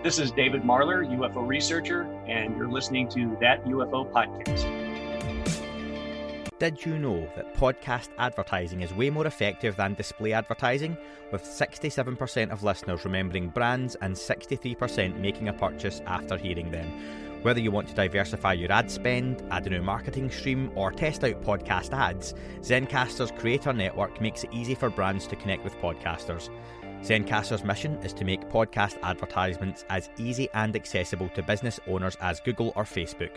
This is David Marler, UFO researcher, and you're listening to That UFO Podcast. Did you know that podcast advertising is way more effective than display advertising, with 67% of listeners remembering brands and 63% making a purchase after hearing them? Whether you want to diversify your ad spend, add a new marketing stream, or test out podcast ads, Zencastr's Creator Network makes it easy for brands to connect with podcasters. Zencastr's mission is to make podcast advertisements as easy and accessible to business owners as Google or Facebook.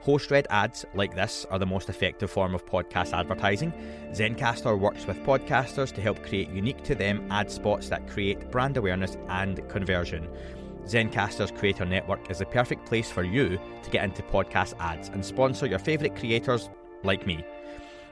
Host read ads like this are the most effective form of podcast advertising. Zencastr works with podcasters to help create unique to them ad spots that create brand awareness and conversion. Zencastr's Creator Network is the perfect place for you to get into podcast ads and sponsor your favourite creators like me.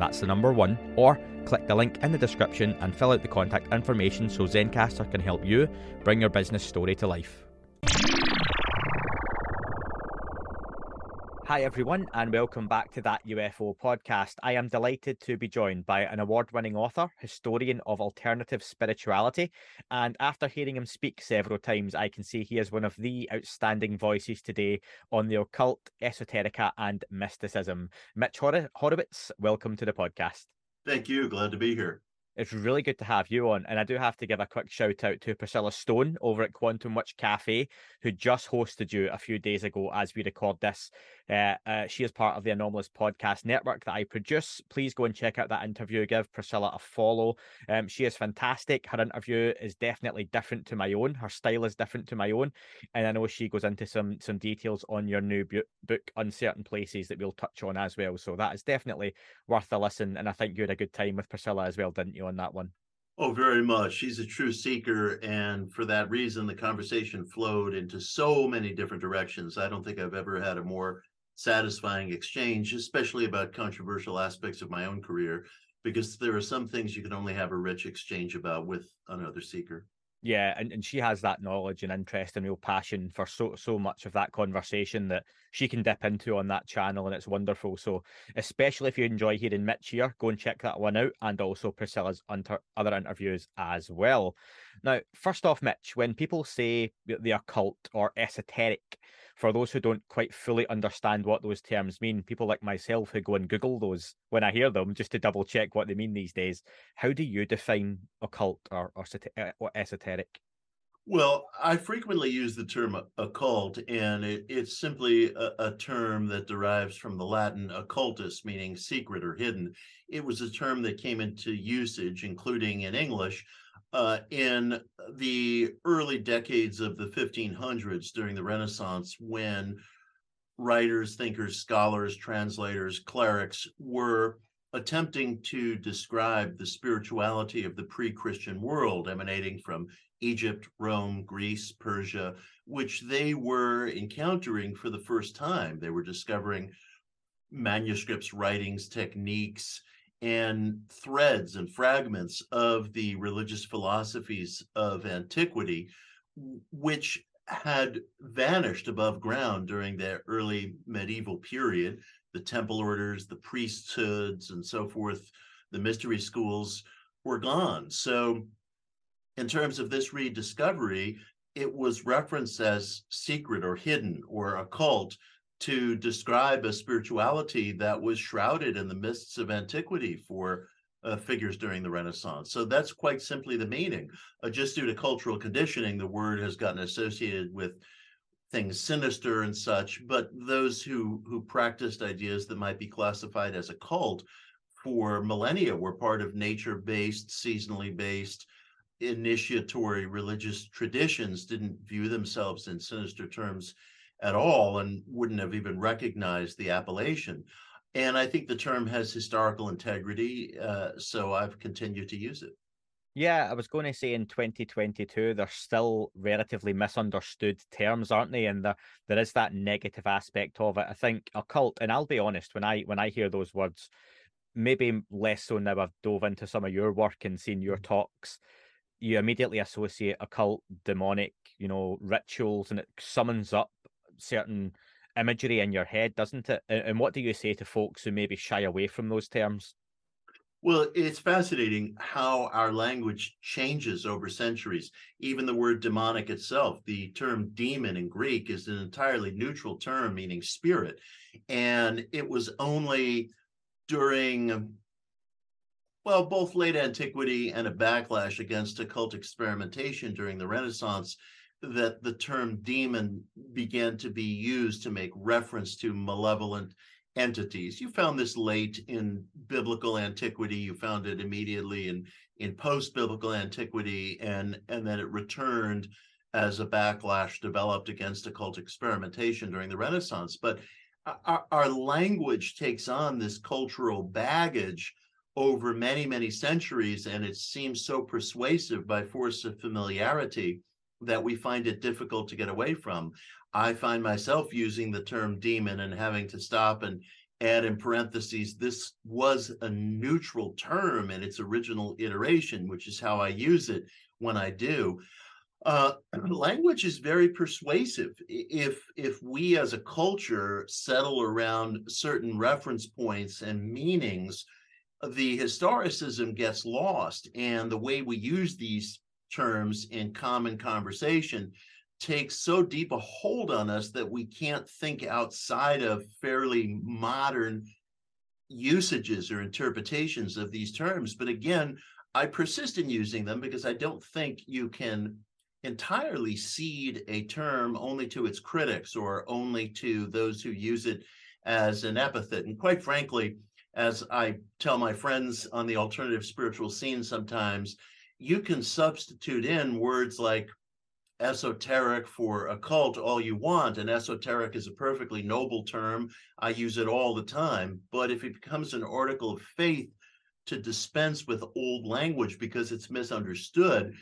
that's the number one, or click the link in the description and fill out the contact information so Zencastr can help you bring your business story to life. Hi, everyone, and welcome back to that UFO podcast. I am delighted to be joined by an award winning author, historian of alternative spirituality. And after hearing him speak several times, I can see he is one of the outstanding voices today on the occult, esoterica, and mysticism. Mitch Horowitz, welcome to the podcast. Thank you. Glad to be here. It's really good to have you on. And I do have to give a quick shout out to Priscilla Stone over at Quantum Witch Cafe, who just hosted you a few days ago as we record this. Uh, uh, she is part of the Anomalous Podcast Network that I produce. Please go and check out that interview. Give Priscilla a follow. Um, she is fantastic. Her interview is definitely different to my own. Her style is different to my own, and I know she goes into some some details on your new bu- book, Uncertain Places, that we'll touch on as well. So that is definitely worth a listen. And I think you had a good time with Priscilla as well, didn't you, on that one? Oh, very much. She's a true seeker. And for that reason, the conversation flowed into so many different directions. I don't think I've ever had a more satisfying exchange, especially about controversial aspects of my own career, because there are some things you can only have a rich exchange about with another seeker. Yeah, and, and she has that knowledge and interest and real passion for so so much of that conversation that she can dip into on that channel, and it's wonderful. So, especially if you enjoy hearing Mitch here, go and check that one out, and also Priscilla's unter- other interviews as well. Now, first off, Mitch, when people say the occult or esoteric, for those who don't quite fully understand what those terms mean, people like myself who go and Google those when I hear them just to double check what they mean these days, how do you define occult or, or, uh, or esoteric? Well, I frequently use the term occult, and it, it's simply a, a, term that derives from the Latin occultus, meaning secret or hidden. It was a term that came into usage, including in English, uh, in the early decades of the 1500s during the Renaissance, when writers, thinkers, scholars, translators, clerics were attempting to describe the spirituality of the pre Christian world emanating from Egypt, Rome, Greece, Persia, which they were encountering for the first time. They were discovering manuscripts, writings, techniques, and threads and fragments of the religious philosophies of antiquity, which had vanished above ground during the early medieval period. The temple orders, the priesthoods, and so forth, the mystery schools were gone. So, in terms of this rediscovery, it was referenced as secret or hidden or occult to describe a spirituality that was shrouded in the mists of antiquity for uh, figures during the Renaissance. So that's quite simply the meaning. Uh, just due to cultural conditioning, the word has gotten associated with things sinister and such. But those who who practiced ideas that might be classified as a cult for millennia were part of nature-based, seasonally based, initiatory religious traditions. Didn't view themselves in sinister terms at all and wouldn't have even recognized the appellation. And I think the term has historical integrity, uh, so I've continued to use it. Yeah, I was going to say in 2022, they're still relatively misunderstood terms, aren't they? And there, there is that negative aspect of it. I think occult, and I'll be honest, when I when I hear those words, maybe less so now I've dove into some of your work and seen your talks, you immediately associate occult, demonic, you know, rituals, and it summons up certain imagery in your head, doesn't it? And what do you say to folks who maybe shy away from those terms? Well, it's fascinating how our language changes over centuries. Even the word demonic itself, the term demon in Greek is an entirely neutral term meaning spirit. And it was only during, well, both late antiquity and a backlash against occult experimentation during the Renaissance that the term demon began to be used to make reference to malevolent entities. You found this late in biblical antiquity. You found it immediately in in post biblical antiquity, and and then it returned as a backlash developed against occult experimentation during the Renaissance. But our, our language takes on this cultural baggage over many many centuries, and it seems so persuasive by force of familiarity that we find it difficult to get away from. I find myself using the term demon and having to stop and add in parentheses, this was a neutral term in its original iteration, which is how I use it when I do. Uh, language is very persuasive. If if we as a culture settle around certain reference points and meanings, the historicism gets lost, and the way we use these terms in common conversation takes so deep a hold on us that we can't think outside of fairly modern usages or interpretations of these terms. But again, I persist in using them because I don't think you can entirely cede a term only to its critics or only to those who use it as an epithet. And quite frankly, as I tell my friends on the alternative spiritual scene sometimes, you can substitute in words like esoteric for occult all you want and esoteric is a perfectly noble term. I use it all the time. But if it becomes an article of faith to dispense with old language because it's misunderstood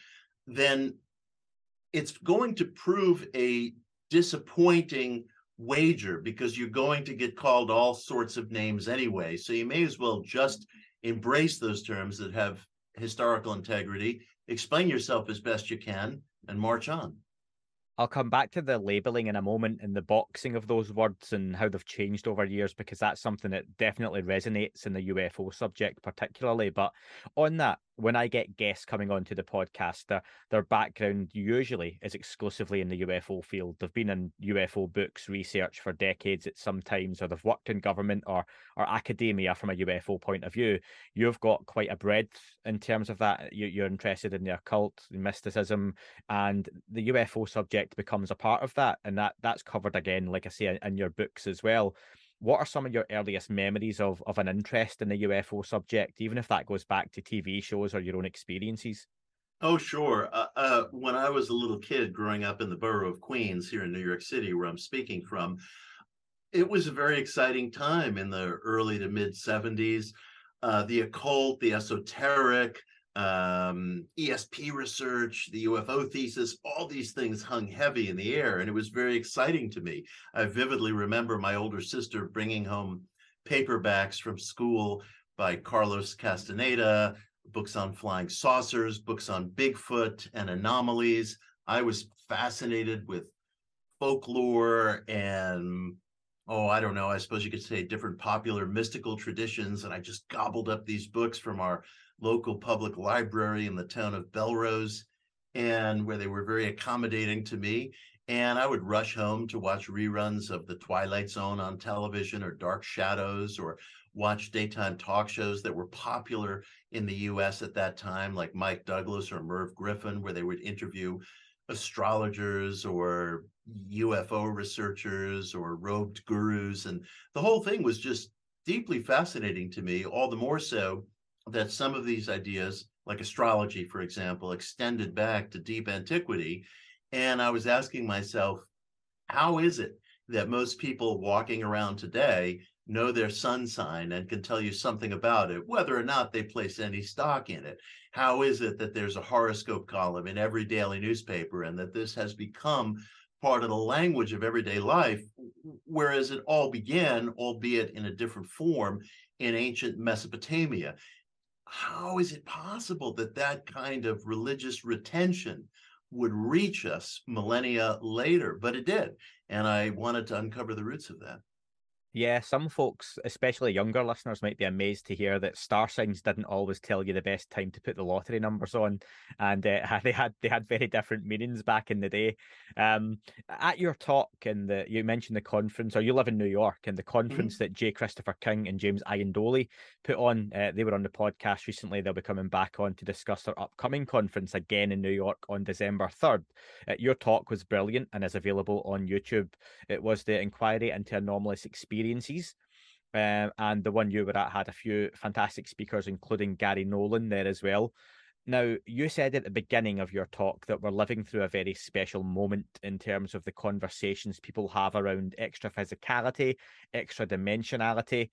then it's going to prove a disappointing wager because you're going to get called all sorts of names anyway. So you may as well just embrace those terms that have historical integrity explain yourself as best you can and march on. I'll come back to the labeling in a moment and the boxing of those words and how they've changed over years because that's something that definitely resonates in the UFO subject, particularly. But on that, when I get guests coming onto the podcast, their, their background usually is exclusively in the UFO field. They've been in UFO books, research for decades at some times, or they've worked in government or or academia from a UFO point of view. You've got quite a breadth in terms of that. You, are interested in the occult, mysticism, and the UFO subject becomes a part of that, and that that's covered again, like I say, in, in your books as well what are some of your earliest memories of of an interest in the UFO subject, even if that goes back to TV shows or your own experiences? Oh, sure. Uh, uh, when I was a little kid growing up in the borough of Queens here in New York City, where I'm speaking from, it was a very exciting time in the early to mid 70s. Uh, the occult, the esoteric, um, ESP research, the UFO thesis, all these things hung heavy in the air. And it was very exciting to me. I vividly remember my older sister bringing home paperbacks from school by Carlos Castaneda, books on flying saucers, books on Bigfoot and anomalies. I was fascinated with folklore and oh, I don't know, I suppose you could say different popular mystical traditions. And I just gobbled up these books from our local public library in the town of Bellerose and where they were very accommodating to me. And I would rush home to watch reruns of The Twilight Zone on television or Dark Shadows or watch daytime talk shows that were popular in the US at that time, like Mike Douglas or Merv Griffin, where they would interview astrologers or UFO researchers or robed gurus. And the whole thing was just deeply fascinating to me, all the more so that some of these ideas, like astrology, for example, extended back to deep antiquity. And I was asking myself, how is it that most people walking around today know their sun sign and can tell you something about it, whether or not they place any stock in it? How is it that there's a horoscope column in every daily newspaper and that this has become part of the language of everyday life, whereas it all began, albeit in a different form, in ancient Mesopotamia? How is it possible that that kind of religious retention would reach us millennia later? But it did. And I wanted to uncover the roots of that. Yeah, some folks, especially younger listeners, might be amazed to hear that star signs didn't always tell you the best time to put the lottery numbers on, and uh, they had they had very different meanings back in the day. Um, at your talk, and the you mentioned the conference, or you live in New York, and the mm-hmm. conference mm-hmm. that Jay Christopher King and James Iandoli put on. Uh, they were on the podcast recently. They'll be coming back on to discuss their upcoming conference again in New York on December third. Uh, your talk was brilliant and is available on YouTube. It was the inquiry into anomalous experience experiences. Um, and the one you were at had a few fantastic speakers, including Garry Nolan there as well. Now, you said at the beginning of your talk that we're living through a very special moment in terms of the conversations people have around extra physicality, extra dimensionality,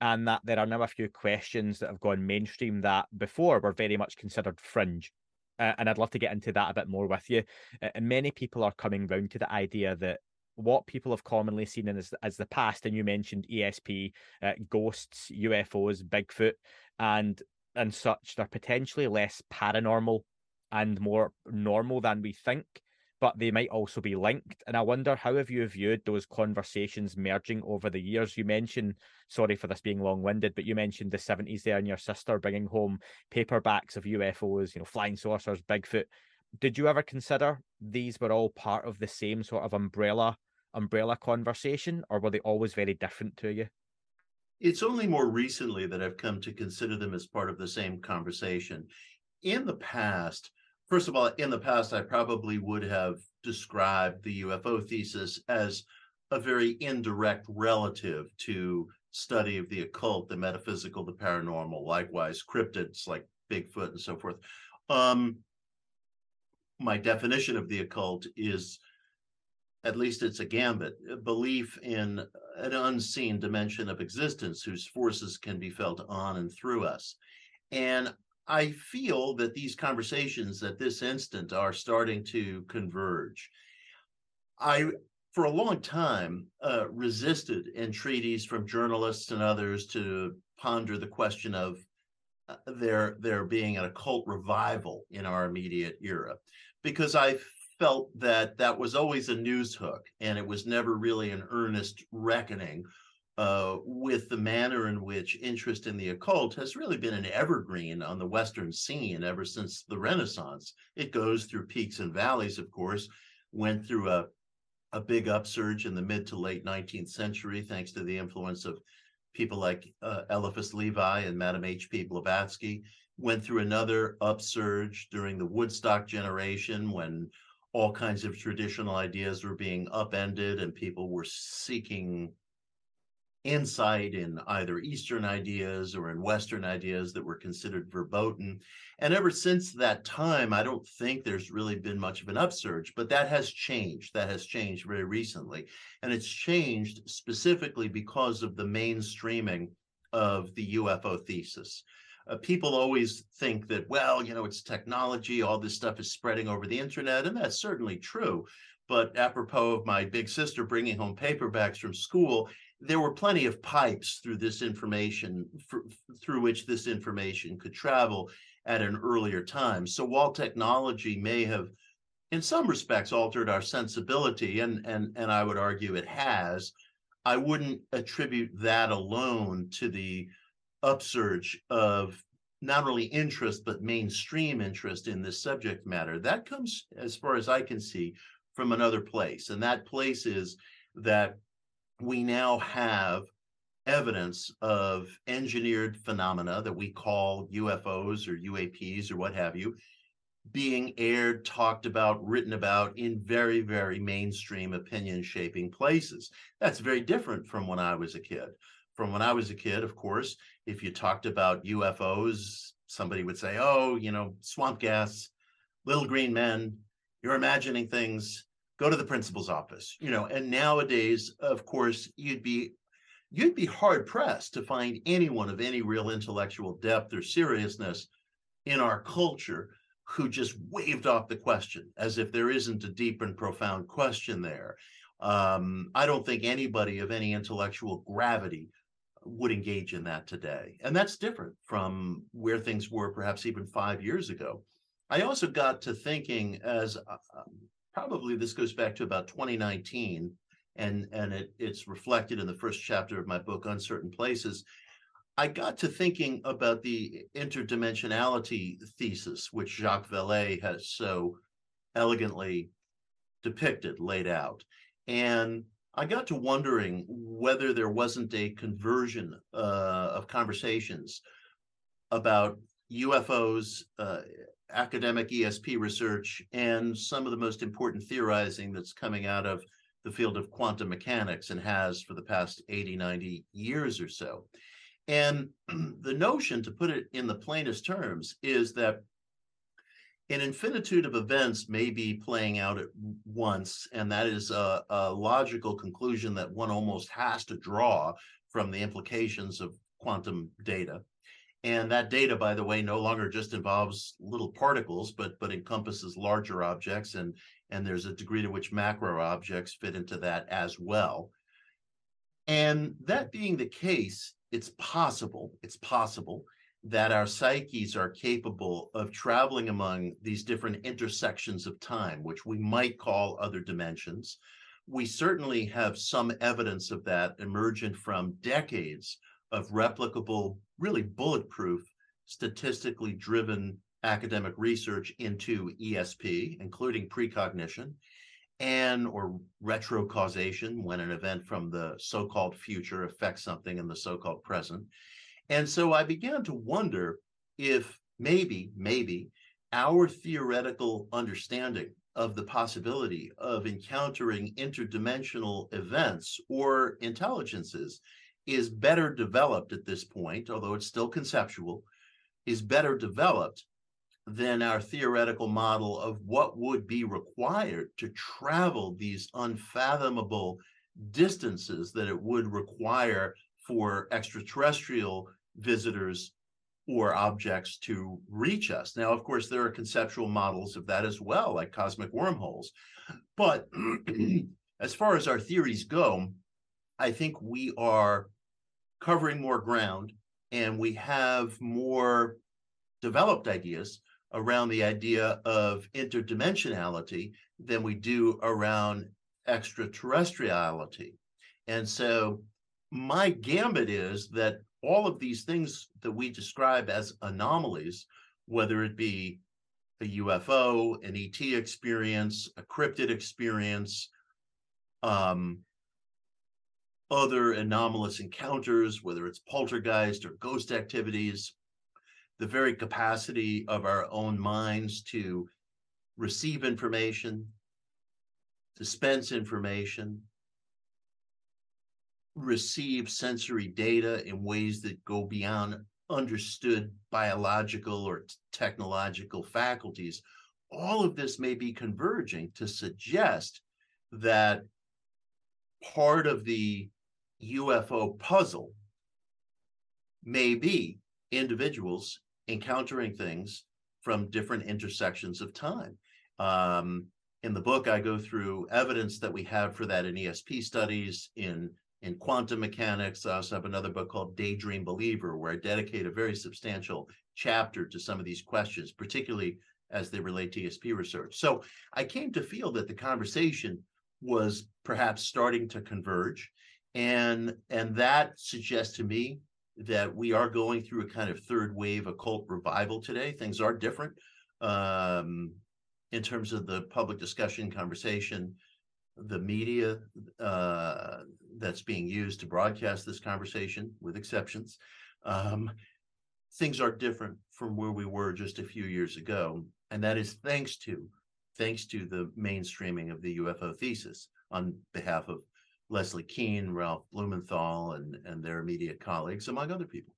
and that there are now a few questions that have gone mainstream that before were very much considered fringe. Uh, and I'd love to get into that a bit more with you. Uh, and many people are coming round to the idea that what people have commonly seen in as as the past, and you mentioned ESP, uh, ghosts, UFOs, Bigfoot, and and such. They're potentially less paranormal and more normal than we think, but they might also be linked. And I wonder how have you viewed those conversations merging over the years? You mentioned, sorry for this being long winded, but you mentioned the seventies there and your sister bringing home paperbacks of UFOs, you know, flying saucers, Bigfoot. Did you ever consider these were all part of the same sort of umbrella umbrella conversation, or were they always very different to you? It's only more recently that I've come to consider them as part of the same conversation. In the past, first of all, in the past, I probably would have described the UFO thesis as a very indirect relative to study of the occult, the metaphysical, the paranormal, likewise cryptids like Bigfoot and so forth. Um, my definition of the occult is at least it's a gambit, belief in an unseen dimension of existence whose forces can be felt on and through us. And I feel that these conversations at this instant are starting to converge. I, for a long time, uh, resisted entreaties from journalists and others to ponder the question of uh, there there being an occult revival in our immediate era, because I felt that that was always a news hook and it was never really an earnest reckoning uh, with the manner in which interest in the occult has really been an evergreen on the Western scene ever since the Renaissance. It goes through peaks and valleys, of course, went through a, a big upsurge in the mid to late 19th century, thanks to the influence of people like uh, Eliphas Levi and Madame H.P. Blavatsky, went through another upsurge during the Woodstock generation when all kinds of traditional ideas were being upended and people were seeking insight in either Eastern ideas or in Western ideas that were considered verboten. And ever since that time, I don't think there's really been much of an upsurge, but that has changed. That has changed very recently. And it's changed specifically because of the mainstreaming of the UFO thesis uh, people always think that, well, you know, it's technology, all this stuff is spreading over the internet, and that's certainly true. But apropos of my big sister bringing home paperbacks from school, there were plenty of pipes through this information, for, through which this information could travel at an earlier time. So while technology may have, in some respects, altered our sensibility, and and and I would argue it has, I wouldn't attribute that alone to the upsurge of not only interest but mainstream interest in this subject matter. That comes as far as i can see from another place and that place is that we now have evidence of engineered phenomena that we call ufos or uaps or what have you being aired talked about written about in very very mainstream opinion shaping places. That's very different from when i was a kid. From when I was a kid, of course, if you talked about UFOs, somebody would say, oh, you know, swamp gas, little green men, you're imagining things, go to the principal's office, you know. And nowadays, of course, you'd be you'd be hard pressed to find anyone of any real intellectual depth or seriousness in our culture who just waved off the question as if there isn't a deep and profound question there. Um, I don't think anybody of any intellectual gravity would engage in that today. And that's different from where things were perhaps even five years ago. I also got to thinking as uh, um, probably this goes back to about 2019 and and it, it's reflected in the first chapter of my book uncertain places i got to thinking about the interdimensionality thesis which jacques vallée has so elegantly depicted laid out and i got to wondering whether there wasn't a conversion uh, of conversations about ufos uh, academic ESP research and some of the most important theorizing that's coming out of the field of quantum mechanics and has for the past 80, 90 years or so. And the notion, to put it in the plainest terms, is that an infinitude of events may be playing out at once, and that is a, a logical conclusion that one almost has to draw from the implications of quantum data. And that data, by the way, no longer just involves little particles, but but encompasses larger objects, and and there's a degree to which macro objects fit into that as well. And that being the case, it's possible, it's possible that our psyches are capable of traveling among these different intersections of time, which we might call other dimensions. We certainly have some evidence of that emergent from decades of replicable, really bulletproof, statistically driven academic research into ESP, including precognition and or retrocausation when an event from the so-called future affects something in the so-called present. And so I began to wonder if maybe, maybe our theoretical understanding of the possibility of encountering interdimensional events or intelligences is better developed at this point, although it's still conceptual, is better developed than our theoretical model of what would be required to travel these unfathomable distances that it would require for extraterrestrial visitors or objects to reach us. Now, of course, there are conceptual models of that as well, like cosmic wormholes. But as far as our theories go, I think we are covering more ground and we have more developed ideas around the idea of interdimensionality than we do around extraterrestriality. And so my gambit is that all of these things that we describe as anomalies, whether it be a UFO, an ET experience, a cryptid experience, um, other anomalous encounters, whether it's poltergeist or ghost activities, the very capacity of our own minds to receive information, dispense information, receive sensory data in ways that go beyond understood biological or technological faculties. All of this may be converging to suggest that part of the UFO puzzle may be individuals encountering things from different intersections of time. Um, in the book, I go through evidence that we have for that in ESP studies, in in quantum mechanics. I also have another book called Daydream Believer, where I dedicate a very substantial chapter to some of these questions, particularly as they relate to ESP research. So I came to feel that the conversation was perhaps starting to converge and and that suggests to me that we are going through a kind of third wave occult revival today things are different um, in terms of the public discussion conversation the media uh, that's being used to broadcast this conversation with exceptions um, things are different from where we were just a few years ago and that is thanks to thanks to the mainstreaming of the ufo thesis on behalf of Leslie Kean, Ralph Blumenthal, and and their immediate colleagues, among other people.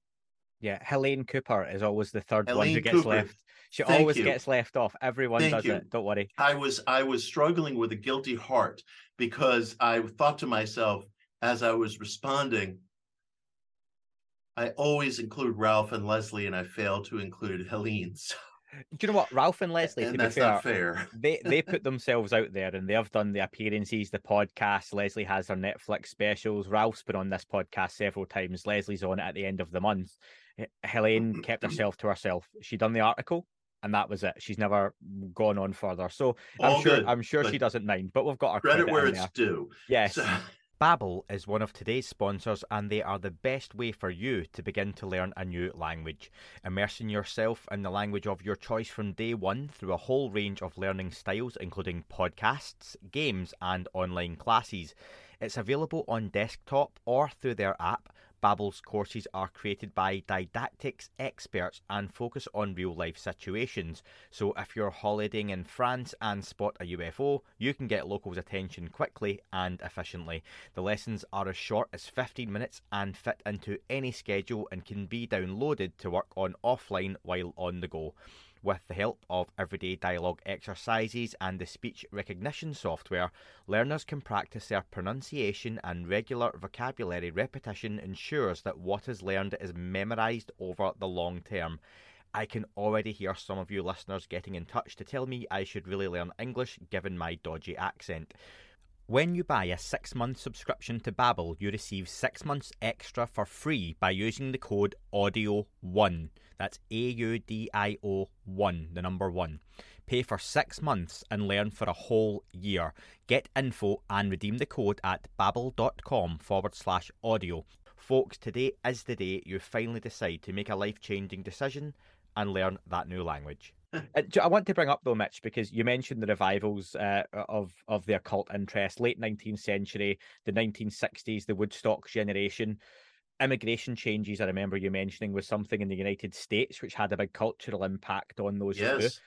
Yeah, Helene Cooper is always the third Helene one who gets Cooper. left. She Thank always you. gets left off. Everyone Thank does you. it. Don't worry. I was I was struggling with a guilty heart because I thought to myself as I was responding, I always include Ralph and Leslie, and I fail to include Helene. So. Do you know what, Ralph and Leslie? and to that's be fair, not fair. they they put themselves out there and they have done the appearances, the podcast. Leslie has her Netflix specials. Ralph's been on this podcast several times. Leslie's on it at the end of the month. Helene kept herself to herself. She done the article, and that was it. She's never gone on further. So I'm sure good, I'm sure but she doesn't mind. But we've got our Credit credit where in it's there. due. Yes. So- Babbel is one of today's sponsors and they are the best way for you to begin to learn a new language. Immersing yourself in the language of your choice from day one through a whole range of learning styles including podcasts, games and online classes. It's available on desktop or through their app. Babbel's courses are created by didactics experts and focus on real life situations. So if you're holidaying in France and spot a UFO, you can get locals' attention quickly and efficiently. The lessons are as short as 15 minutes and fit into any schedule and can be downloaded to work on offline while on the go. With the help of everyday dialogue exercises and the speech recognition software, learners can practice their pronunciation and regular vocabulary repetition ensures that what is learned is memorised over the long term. I can already hear some of you listeners getting in touch to tell me I should really learn English given my dodgy accent. When you buy a six month subscription to Babbel, you receive six months extra for free by using the code AUDIO1. That's A U D I O 1, the number 1. Pay for six months and learn for a whole year. Get info and redeem the code at babbel.com forward slash audio. Folks, today is the day you finally decide to make a life changing decision and learn that new language. Uh, I want to bring up though, Mitch, because you mentioned the revivals uh, of of the occult interest, late nineteenth century, the nineteen sixties, the Woodstock generation, immigration changes. I remember you mentioning was something in the United States which had a big cultural impact on those. two. yes.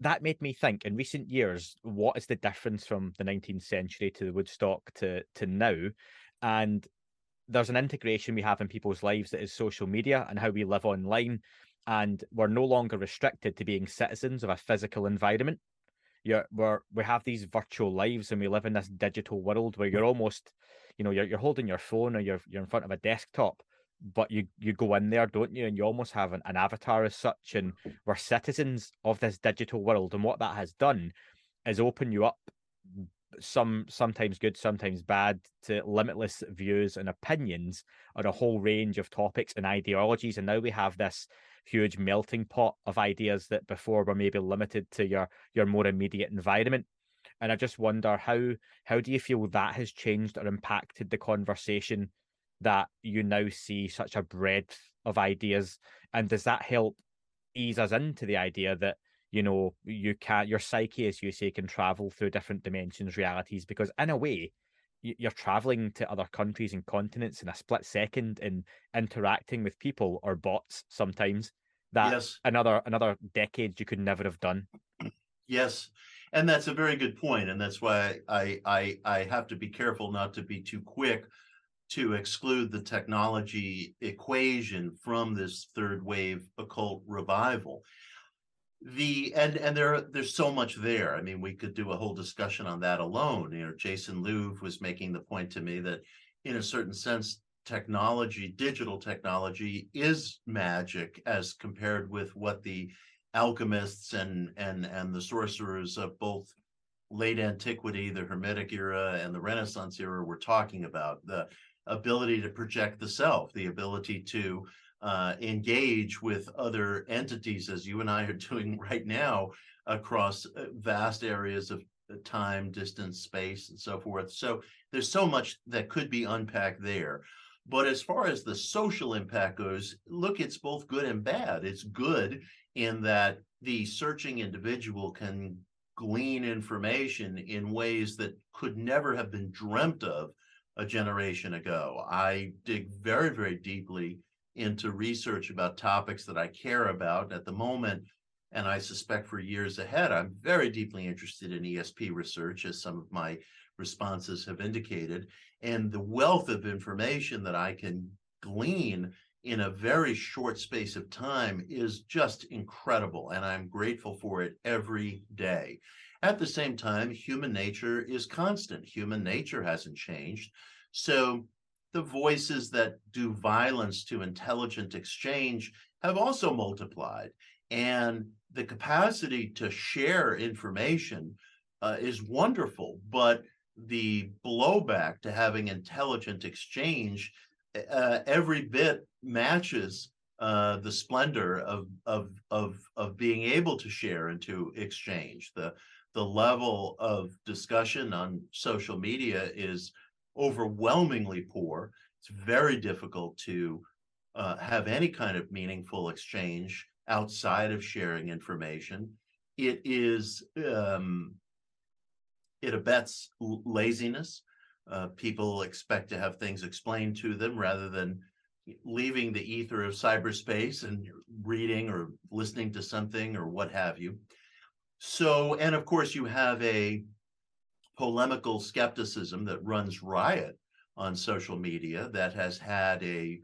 That made me think. In recent years, what is the difference from the nineteenth century to the Woodstock to to now? And there's an integration we have in people's lives that is social media and how we live online and we're no longer restricted to being citizens of a physical environment. You're, we're, we have these virtual lives and we live in this digital world where you're almost, you know, you're, you're holding your phone or you're, you're in front of a desktop, but you, you go in there, don't you? And you almost have an, an avatar as such. And we're citizens of this digital world. And what that has done is open you up some sometimes good, sometimes bad, to limitless views and opinions on a whole range of topics and ideologies. And now we have this huge melting pot of ideas that before were maybe limited to your your more immediate environment. And I just wonder how how do you feel that has changed or impacted the conversation that you now see such a breadth of ideas? And does that help ease us into the idea that you know you can your psyche as you say can travel through different dimensions realities because in a way you're traveling to other countries and continents in a split second and interacting with people or bots sometimes that Yes. another another decade you could never have done Yes, and that's a very good point, and that's why I I I have to be careful not to be too quick to exclude the technology equation from this third wave occult revival. The and and there there's so much there. I mean, we could do a whole discussion on that alone. You know, Jason Louv was making the point to me that in a certain sense technology digital technology is magic as compared with what the alchemists and and and the sorcerers of both late antiquity the hermetic era and the renaissance era were talking about the ability to project the self the ability to uh, engage with other entities as you and i are doing right now across uh, vast areas of uh, time distance space and so forth. So there's so much that could be unpacked there. But as far as the social impact goes look it's both good and bad. It's good in that the searching individual can glean information in ways that could never have been dreamt of a generation ago. I dig very, very deeply into research about topics that I care about at the moment. And I suspect for years ahead, I'm very deeply interested in ESP research, as some of my responses have indicated. And the wealth of information that I can glean in a very short space of time is just incredible. And I'm grateful for it every day. At the same time, human nature is constant, human nature hasn't changed. So the voices that do violence to intelligent exchange have also multiplied. And the capacity to share information uh, is wonderful, but the blowback to having intelligent exchange uh, every bit matches uh, the splendor of, of of of being able to share and to exchange. The the level of discussion on social media is overwhelmingly poor. It's very difficult to uh, have any kind of meaningful exchange outside of sharing information. It is um, it abets laziness. Uh, people expect to have things explained to them rather than leaving the ether of cyberspace and reading or listening to something or what have you. So, and of course, you have a polemical skepticism that runs riot on social media that has had a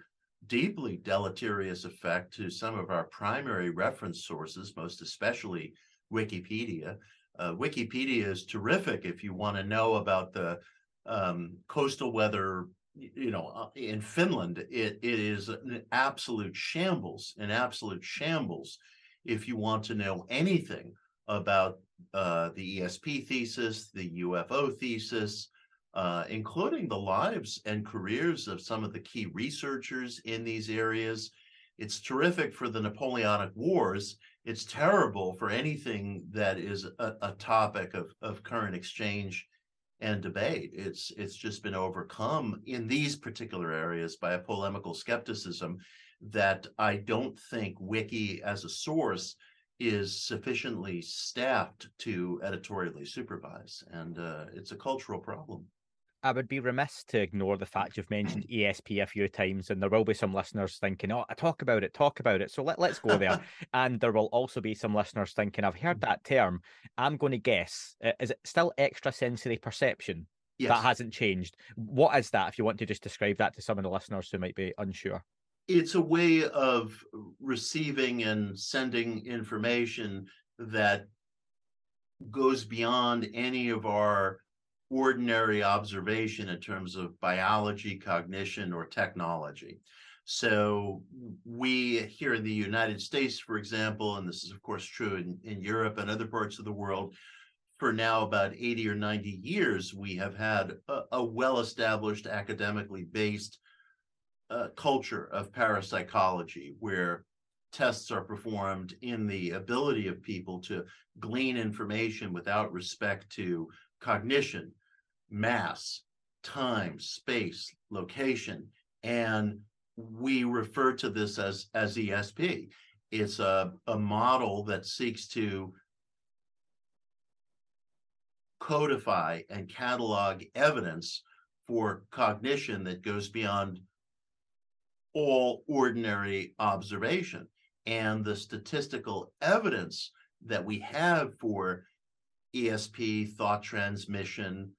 deeply deleterious effect to some of our primary reference sources, most especially Wikipedia. Uh, Wikipedia is terrific if you want to know about the um, coastal weather. You know, uh, in Finland, it, it is an absolute shambles, an absolute shambles. If you want to know anything about uh, the ESP thesis, the UFO thesis, uh, including the lives and careers of some of the key researchers in these areas. It's terrific for the Napoleonic Wars. It's terrible for anything that is a, a topic of, of current exchange and debate. It's it's just been overcome in these particular areas by a polemical skepticism that I don't think Wiki as a source is sufficiently staffed to editorially supervise, and uh, it's a cultural problem. I would be remiss to ignore the fact you've mentioned ESP a few times, and there will be some listeners thinking, "Oh, I talk about it, talk about it." So let let's go there. and there will also be some listeners thinking, "I've heard that term. I'm going to guess. Is it still extrasensory perception? Yes. That hasn't changed. What is that? If you want to just describe that to some of the listeners who might be unsure." It's a way of receiving and sending information that goes beyond any of our ordinary observation in terms of biology, cognition, or technology. So we here in the United States, for example, and this is of course true in, in Europe and other parts of the world, for now about 80 or 90 years, we have had a, a well-established academically based uh, culture of parapsychology where tests are performed in the ability of people to glean information without respect to cognition, mass, time, space, location, and we refer to this as as ESP. It's a, a model that seeks to codify and catalog evidence for cognition that goes beyond all ordinary observation. And the statistical evidence that we have for ESP, thought transmission,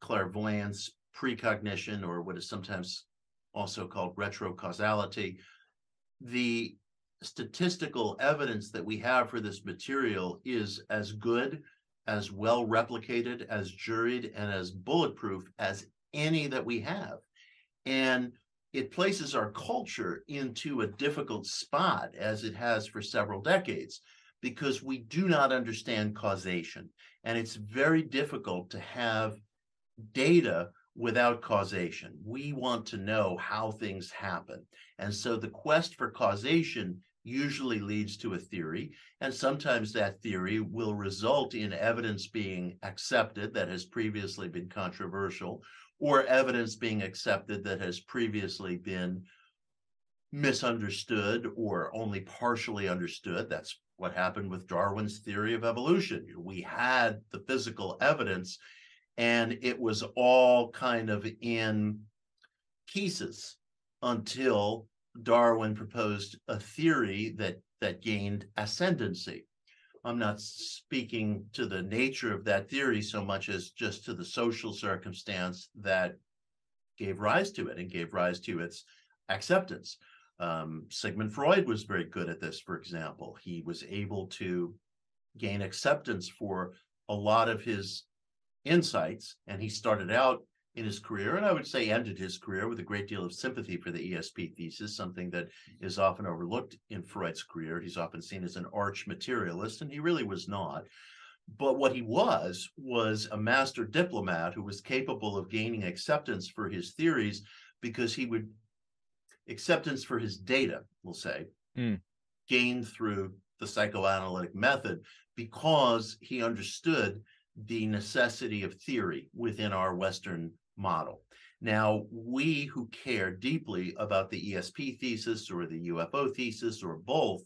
clairvoyance, precognition, or what is sometimes also called retrocausality, the statistical evidence that we have for this material is as good, as well replicated, as juried, and as bulletproof as any that we have. And it places our culture into a difficult spot as it has for several decades because we do not understand causation. And it's very difficult to have data without causation. We want to know how things happen. And so the quest for causation usually leads to a theory. And sometimes that theory will result in evidence being accepted that has previously been controversial, or evidence being accepted that has previously been misunderstood or only partially understood. That's what happened with Darwin's theory of evolution. We had the physical evidence, and it was all kind of in pieces until Darwin proposed a theory that that gained ascendancy. I'm not speaking to the nature of that theory so much as just to the social circumstance that gave rise to it and gave rise to its acceptance. Um, Sigmund Freud was very good at this, for example. He was able to gain acceptance for a lot of his insights, and he started out in his career, and I would say ended his career with a great deal of sympathy for the ESP thesis, something that is often overlooked in Freud's career. He's often seen as an arch materialist, and he really was not. But what he was, was a master diplomat who was capable of gaining acceptance for his theories because he would, acceptance for his data, we'll say, mm. gained through the psychoanalytic method because he understood the necessity of theory within our Western model. Now, we who care deeply about the ESP thesis or the UFO thesis or both,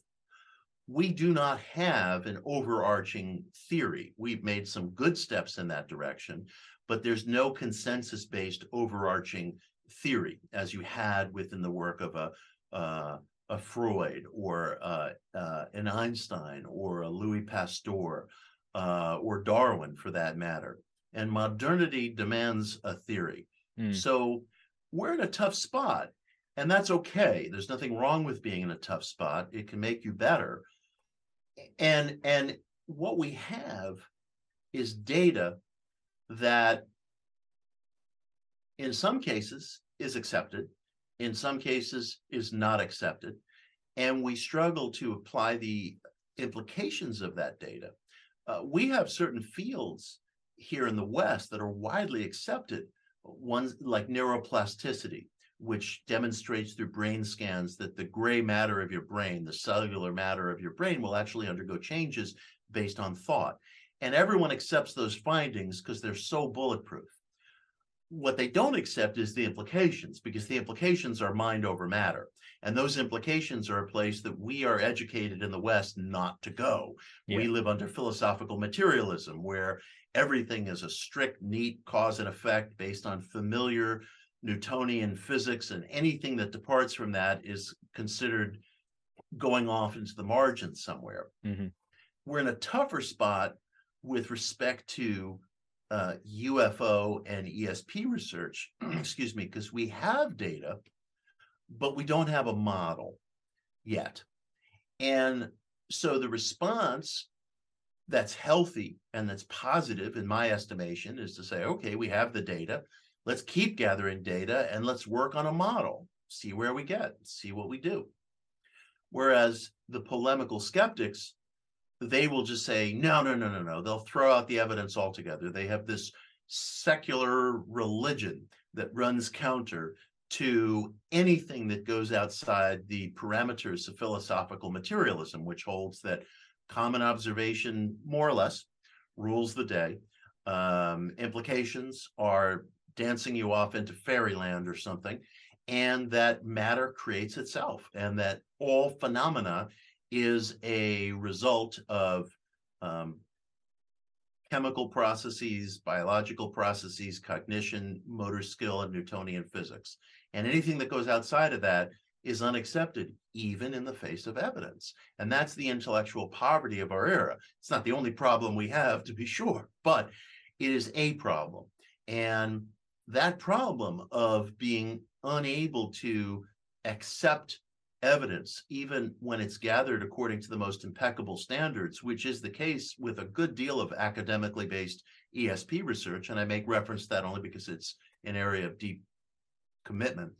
we do not have an overarching theory. We've made some good steps in that direction, but there's no consensus based overarching theory as you had within the work of a, uh, a Freud or uh, uh, an Einstein or a Louis Pasteur uh, or Darwin for that matter. And modernity demands a theory. Mm. So we're in a tough spot, and that's okay. There's nothing wrong with being in a tough spot. It can make you better. And and what we have is data that in some cases is accepted, in some cases is not accepted. And we struggle to apply the implications of that data. Uh, we have certain fields here in the West that are widely accepted, ones like neuroplasticity, which demonstrates through brain scans that the gray matter of your brain, the cellular matter of your brain, will actually undergo changes based on thought. And everyone accepts those findings because they're so bulletproof what they don't accept is the implications because the implications are mind over matter and those implications are a place that we are educated in the west not to go yeah. we live under philosophical materialism where everything is a strict neat cause and effect based on familiar newtonian physics and anything that departs from that is considered going off into the margins somewhere mm-hmm. we're in a tougher spot with respect to uh, UFO and ESP research, excuse me, because we have data, but we don't have a model yet. And so the response that's healthy and that's positive, in my estimation, is to say, okay, we have the data. Let's keep gathering data and let's work on a model, see where we get, see what we do. Whereas the polemical skeptics they will just say, no, no, no, no, no. They'll throw out the evidence altogether. They have this secular religion that runs counter to anything that goes outside the parameters of philosophical materialism, which holds that common observation, more or less, rules the day. Um, implications are dancing you off into fairyland or something, and that matter creates itself, and that all phenomena is a result of um, chemical processes, biological processes, cognition, motor skill, and Newtonian physics. And anything that goes outside of that is unaccepted, even in the face of evidence. And that's the intellectual poverty of our era. It's not the only problem we have, to be sure, but it is a problem. And that problem of being unable to accept evidence, even when it's gathered according to the most impeccable standards, which is the case with a good deal of academically based ESP research. And I make reference to that only because it's an area of deep commitment.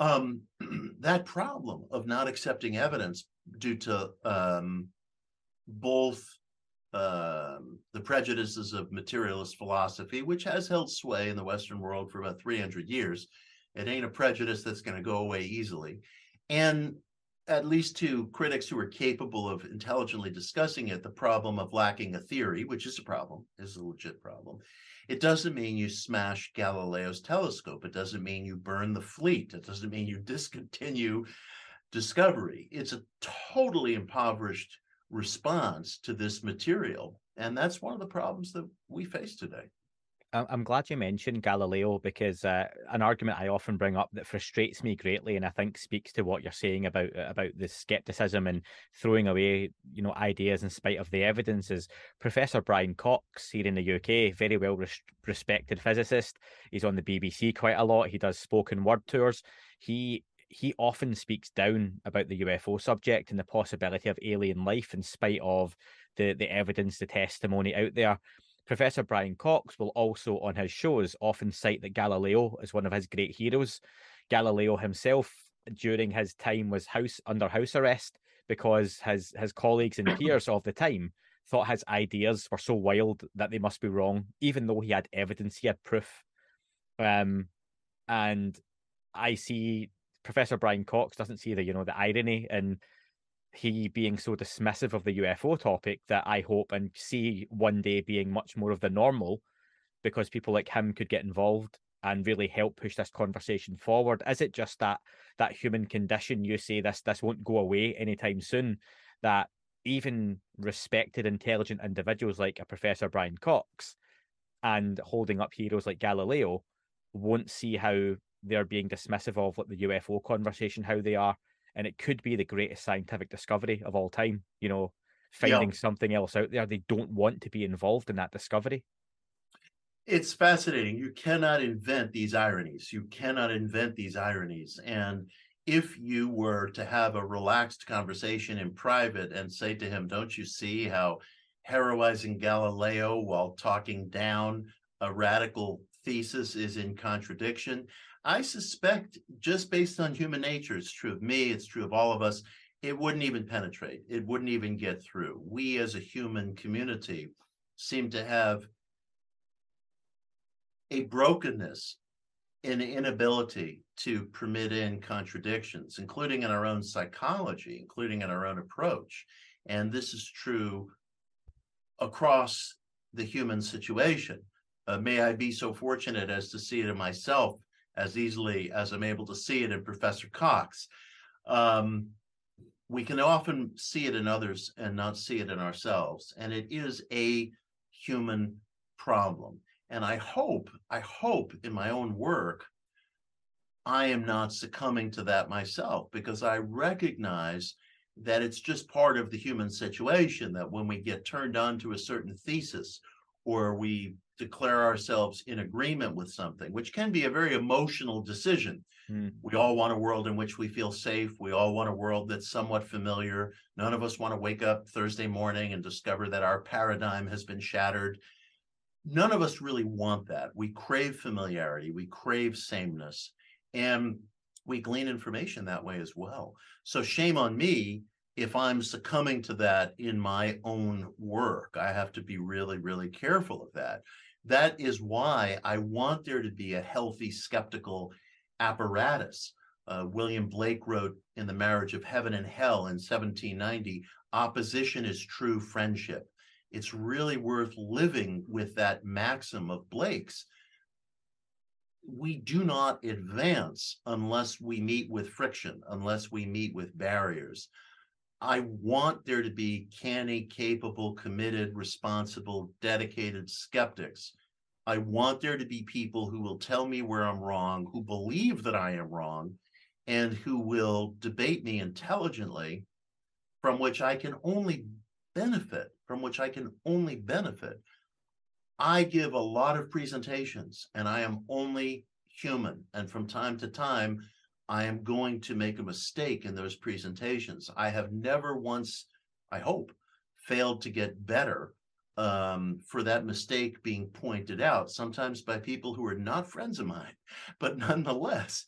Um, that problem of not accepting evidence due to um, both um, the prejudices of materialist philosophy, which has held sway in the Western world for about 300 years. It ain't a prejudice that's going to go away easily and at least to critics who are capable of intelligently discussing it, the problem of lacking a theory, which is a problem, is a legit problem. It doesn't mean you smash Galileo's telescope. It doesn't mean you burn the fleet. It doesn't mean you discontinue discovery. It's a totally impoverished response to this material. And that's one of the problems that we face today. I'm glad you mentioned Galileo because uh, an argument I often bring up that frustrates me greatly, and I think speaks to what you're saying about about the skepticism and throwing away, you know, ideas in spite of the evidence. Is Professor Brian Cox here in the UK, very well res- respected physicist. He's on the BBC quite a lot. He does spoken word tours. He he often speaks down about the UFO subject and the possibility of alien life in spite of the the evidence, the testimony out there Professor Brian Cox will also, on his shows, often cite that Galileo is one of his great heroes. Galileo himself, during his time, was house under house arrest because his his colleagues and peers of the time thought his ideas were so wild that they must be wrong, even though he had evidence, he had proof. Um, and I see Professor Brian Cox doesn't see the you know the irony in he being so dismissive of the UFO topic that I hope and see one day being much more of the normal because people like him could get involved and really help push this conversation forward. Is it just that that human condition you say this this won't go away anytime soon that even respected intelligent individuals like a professor Brian Cox and holding up heroes like Galileo won't see how they're being dismissive of like the UFO conversation how they are and it could be the greatest scientific discovery of all time. You know, finding yeah. something else out there. They don't want to be involved in that discovery. It's fascinating. You cannot invent these ironies. You cannot invent these ironies. And if you were to have a relaxed conversation in private and say to him, Don't you see how heroizing Galileo while talking down a radical thesis is in contradiction? I suspect, just based on human nature, it's true of me, it's true of all of us, it wouldn't even penetrate. It wouldn't even get through. We as a human community seem to have a brokenness an inability to permit in contradictions, including in our own psychology, including in our own approach. And this is true across the human situation. Uh, may I be so fortunate as to see it in myself as easily as I'm able to see it in Professor Cox. Um, we can often see it in others and not see it in ourselves. And it is a human problem. And I hope, I hope in my own work, I am not succumbing to that myself because I recognize that it's just part of the human situation that when we get turned on to a certain thesis or we declare ourselves in agreement with something, which can be a very emotional decision. Mm. We all want a world in which we feel safe. We all want a world that's somewhat familiar. None of us want to wake up Thursday morning and discover that our paradigm has been shattered. None of us really want that. We crave familiarity, we crave sameness, and we glean information that way as well. So, shame on me if I'm succumbing to that in my own work. I have to be really, really careful of that that is why I want there to be a healthy skeptical apparatus. Uh, William Blake wrote in The Marriage of Heaven and Hell in 1790 opposition is true friendship. It's really worth living with that maxim of Blake's. We do not advance unless we meet with friction, unless we meet with barriers. I want there to be canny, capable, committed, responsible, dedicated skeptics I want there to be people who will tell me where I'm wrong, who believe that I am wrong, and who will debate me intelligently, from which I can only benefit, from which I can only benefit. I give a lot of presentations and I am only human. And from time to time, I am going to make a mistake in those presentations. I have never once, I hope, failed to get better um, for that mistake being pointed out, sometimes by people who are not friends of mine, but nonetheless.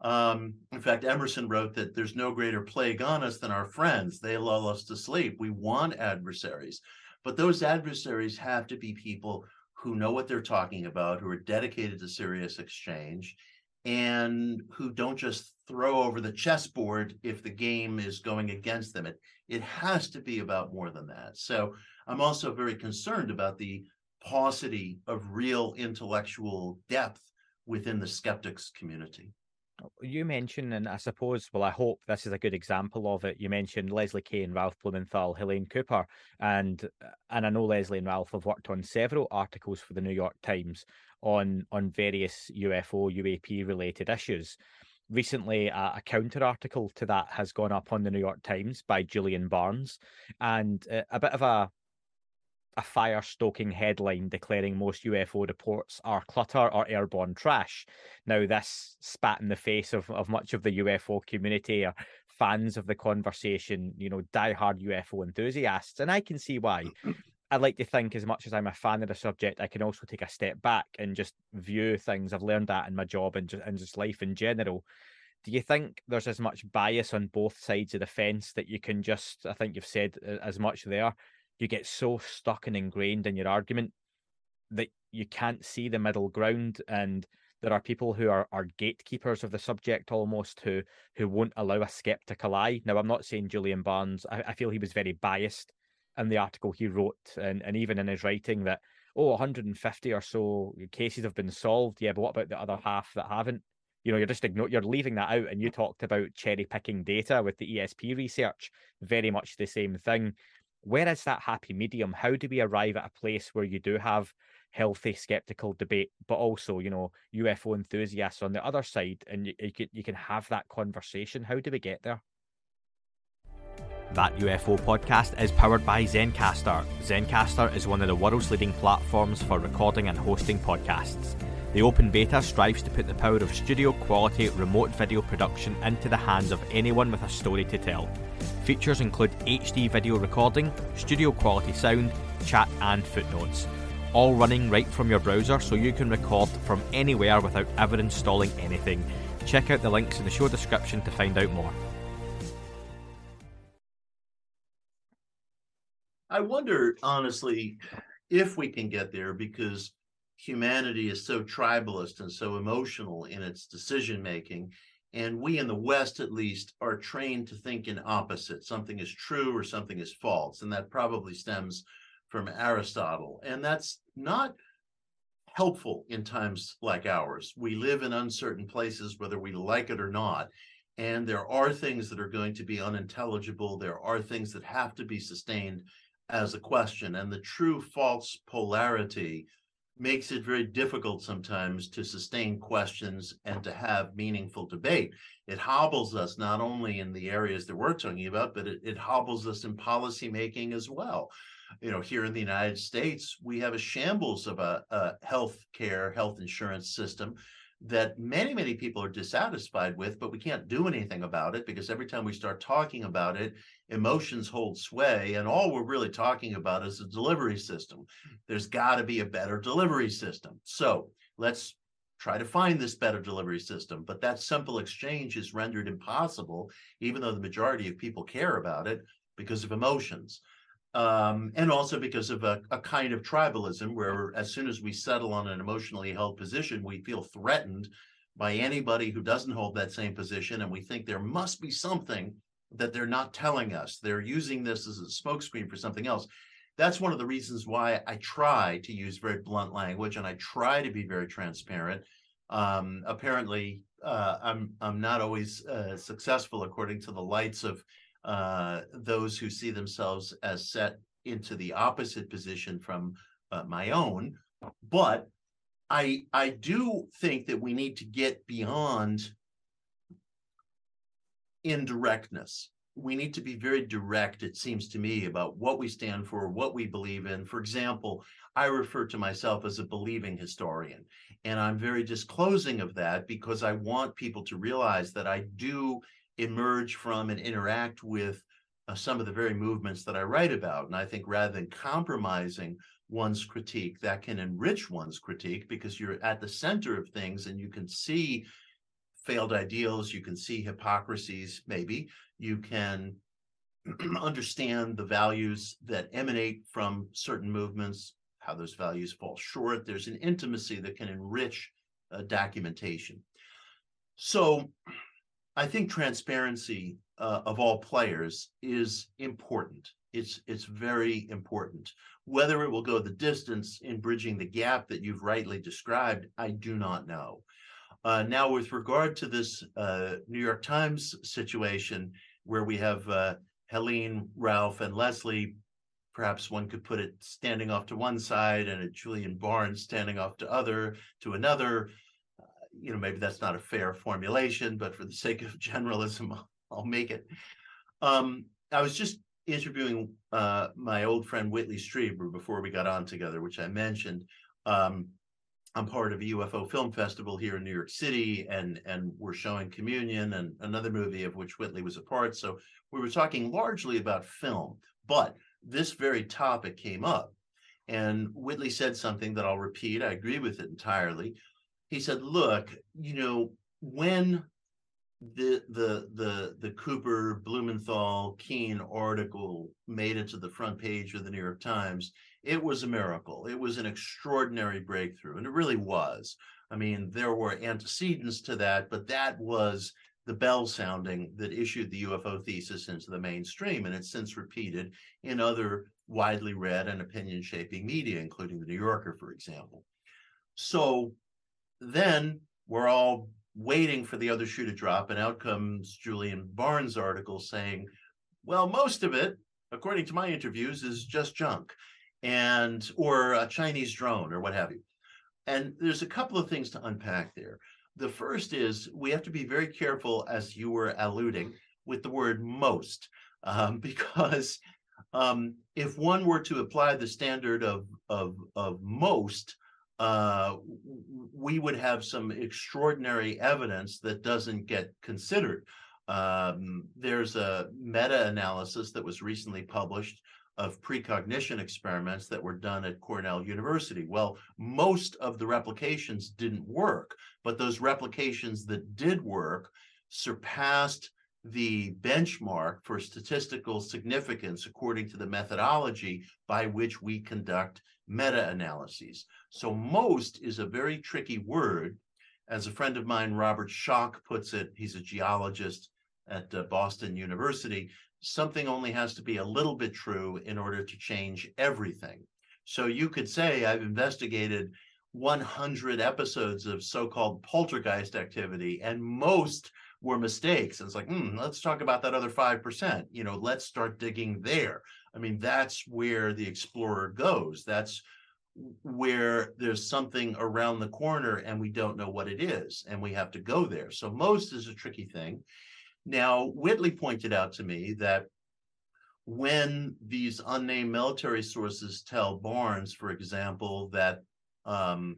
Um, in fact, Emerson wrote that there's no greater plague on us than our friends. They lull us to sleep. We want adversaries, but those adversaries have to be people who know what they're talking about, who are dedicated to serious exchange, and who don't just throw over the chessboard if the game is going against them. It, it has to be about more than that. So I'm also very concerned about the paucity of real intellectual depth within the skeptics community. You mentioned, and I suppose, well, I hope this is a good example of it. You mentioned Leslie Kean, Ralph Blumenthal, Helene Cooper, and and I know Leslie and Ralph have worked on several articles for the New York Times on on various UFO UAP related issues. Recently, a, a counter article to that has gone up on the New York Times by Julian Barnes, and uh, a bit of a a fire stoking headline declaring most UFO reports are clutter or airborne trash. Now, this spat in the face of, of much of the UFO community or fans of the conversation, you know, diehard UFO enthusiasts. And I can see why. I like to think, as much as I'm a fan of the subject, I can also take a step back and just view things. I've learned that in my job and just, and just life in general. Do you think there's as much bias on both sides of the fence that you can just, I think you've said as much there, you get so stuck and ingrained in your argument that you can't see the middle ground and there are people who are, are gatekeepers of the subject almost who who won't allow a skeptical eye. Now, I'm not saying Julian Barnes. I, I feel he was very biased in the article he wrote, and, and even in his writing that oh, 150 or so cases have been solved. Yeah, but what about the other half that haven't? You know, you're just you're leaving that out. And you talked about cherry picking data with the ESP research. Very much the same thing. Where is that happy medium? How do we arrive at a place where you do have healthy skeptical debate, but also you know UFO enthusiasts on the other side, and you, you can you can have that conversation. How do we get there? That UFO podcast is powered by Zencastr. Zencastr is one of the world's leading platforms for recording and hosting podcasts. The open beta strives to put the power of studio quality remote video production into the hands of anyone with a story to tell. Features include HD video recording, studio quality sound, chat, and footnotes all running right from your browser so you can record from anywhere without ever installing anything. Check out the links in the show description to find out more. I wonder, honestly, if we can get there because humanity is so tribalist and so emotional in its decision making. And we in the West, at least, are trained to think in opposite. Something is true or something is false. And that probably stems from Aristotle. And that's not helpful in times like ours. We live in uncertain places, whether we like it or not. And there are things that are going to be unintelligible. There are things that have to be sustained as a question. And the true false polarity makes it very difficult sometimes to sustain questions and to have meaningful debate. It hobbles us not only in the areas that we're talking about, but it, it hobbles us in policymaking as well you know, here in the United States, we have a shambles of a, a health care, health insurance system that many, many people are dissatisfied with, but we can't do anything about it because every time we start talking about it, emotions hold sway. And all we're really talking about is a delivery system. There's got to be a better delivery system. So let's try to find this better delivery system. But that simple exchange is rendered impossible, even though the majority of people care about it because of emotions um, and also because of a, a, kind of tribalism where as soon as we settle on an emotionally held position, we feel threatened by anybody who doesn't hold that same position. And we think there must be something that they're not telling us. They're using this as a smokescreen for something else. That's one of the reasons why I try to use very blunt language and I try to be very transparent. Um, apparently, uh, I'm I'm not always uh, successful according to the lights of uh, those who see themselves as set into the opposite position from uh, my own. But I I do think that we need to get beyond indirectness. We need to be very direct, it seems to me, about what we stand for, what we believe in. For example, I refer to myself as a believing historian, and I'm very disclosing of that because I want people to realize that I do emerge from and interact with uh, some of the very movements that I write about. And I think rather than compromising one's critique, that can enrich one's critique because you're at the center of things and you can see failed ideals, you can see hypocrisies, maybe you can understand the values that emanate from certain movements, how those values fall short. There's an intimacy that can enrich uh, documentation. So I think transparency uh, of all players is important. It's it's very important. Whether it will go the distance in bridging the gap that you've rightly described, I do not know. Uh, now, with regard to this uh, New York Times situation, where we have uh, Helene, Ralph, and Leslie, perhaps one could put it standing off to one side, and a Julian Barnes standing off to other to another you know, maybe that's not a fair formulation, but for the sake of generalism, I'll make it. Um, I was just interviewing uh, my old friend Whitley Strieber before we got on together, which I mentioned. Um, I'm part of a UFO film festival here in New York City, and and we're showing Communion and another movie of which Whitley was a part. So we were talking largely about film, but this very topic came up, And Whitley said something that I'll repeat. I agree with it entirely. He said, "Look, you know, when the the the the Cooper Blumenthal Kean article made it to the front page of the New York Times, it was a miracle. It was an extraordinary breakthrough, and it really was. I mean, there were antecedents to that, but that was the bell sounding that issued the UFO thesis into the mainstream, and it's since repeated in other widely read and opinion shaping media, including the New Yorker, for example. So then we're all waiting for the other shoe to drop, and out comes Julian Barnes' article saying, well, most of it, according to my interviews, is just junk and or a Chinese drone or what have you. And there's a couple of things to unpack there. The first is we have to be very careful, as you were alluding, with the word most, um, because um, if one were to apply the standard of of of most, uh, we would have some extraordinary evidence that doesn't get considered. Um, there's a meta-analysis that was recently published of precognition experiments that were done at Cornell University. Well, most of the replications didn't work, but those replications that did work surpassed the benchmark for statistical significance according to the methodology by which we conduct meta-analyses. So most is a very tricky word. As a friend of mine, Robert Schoch puts it, he's a geologist at uh, Boston University, something only has to be a little bit true in order to change everything. So you could say, I've investigated 100 episodes of so-called poltergeist activity, and most were mistakes. And it's like, hmm, let's talk about that other 5%. You know, let's start digging there. I mean, that's where the explorer goes. That's where there's something around the corner and we don't know what it is and we have to go there. So most is a tricky thing. Now, Whitley pointed out to me that when these unnamed military sources tell Barnes, for example, that um,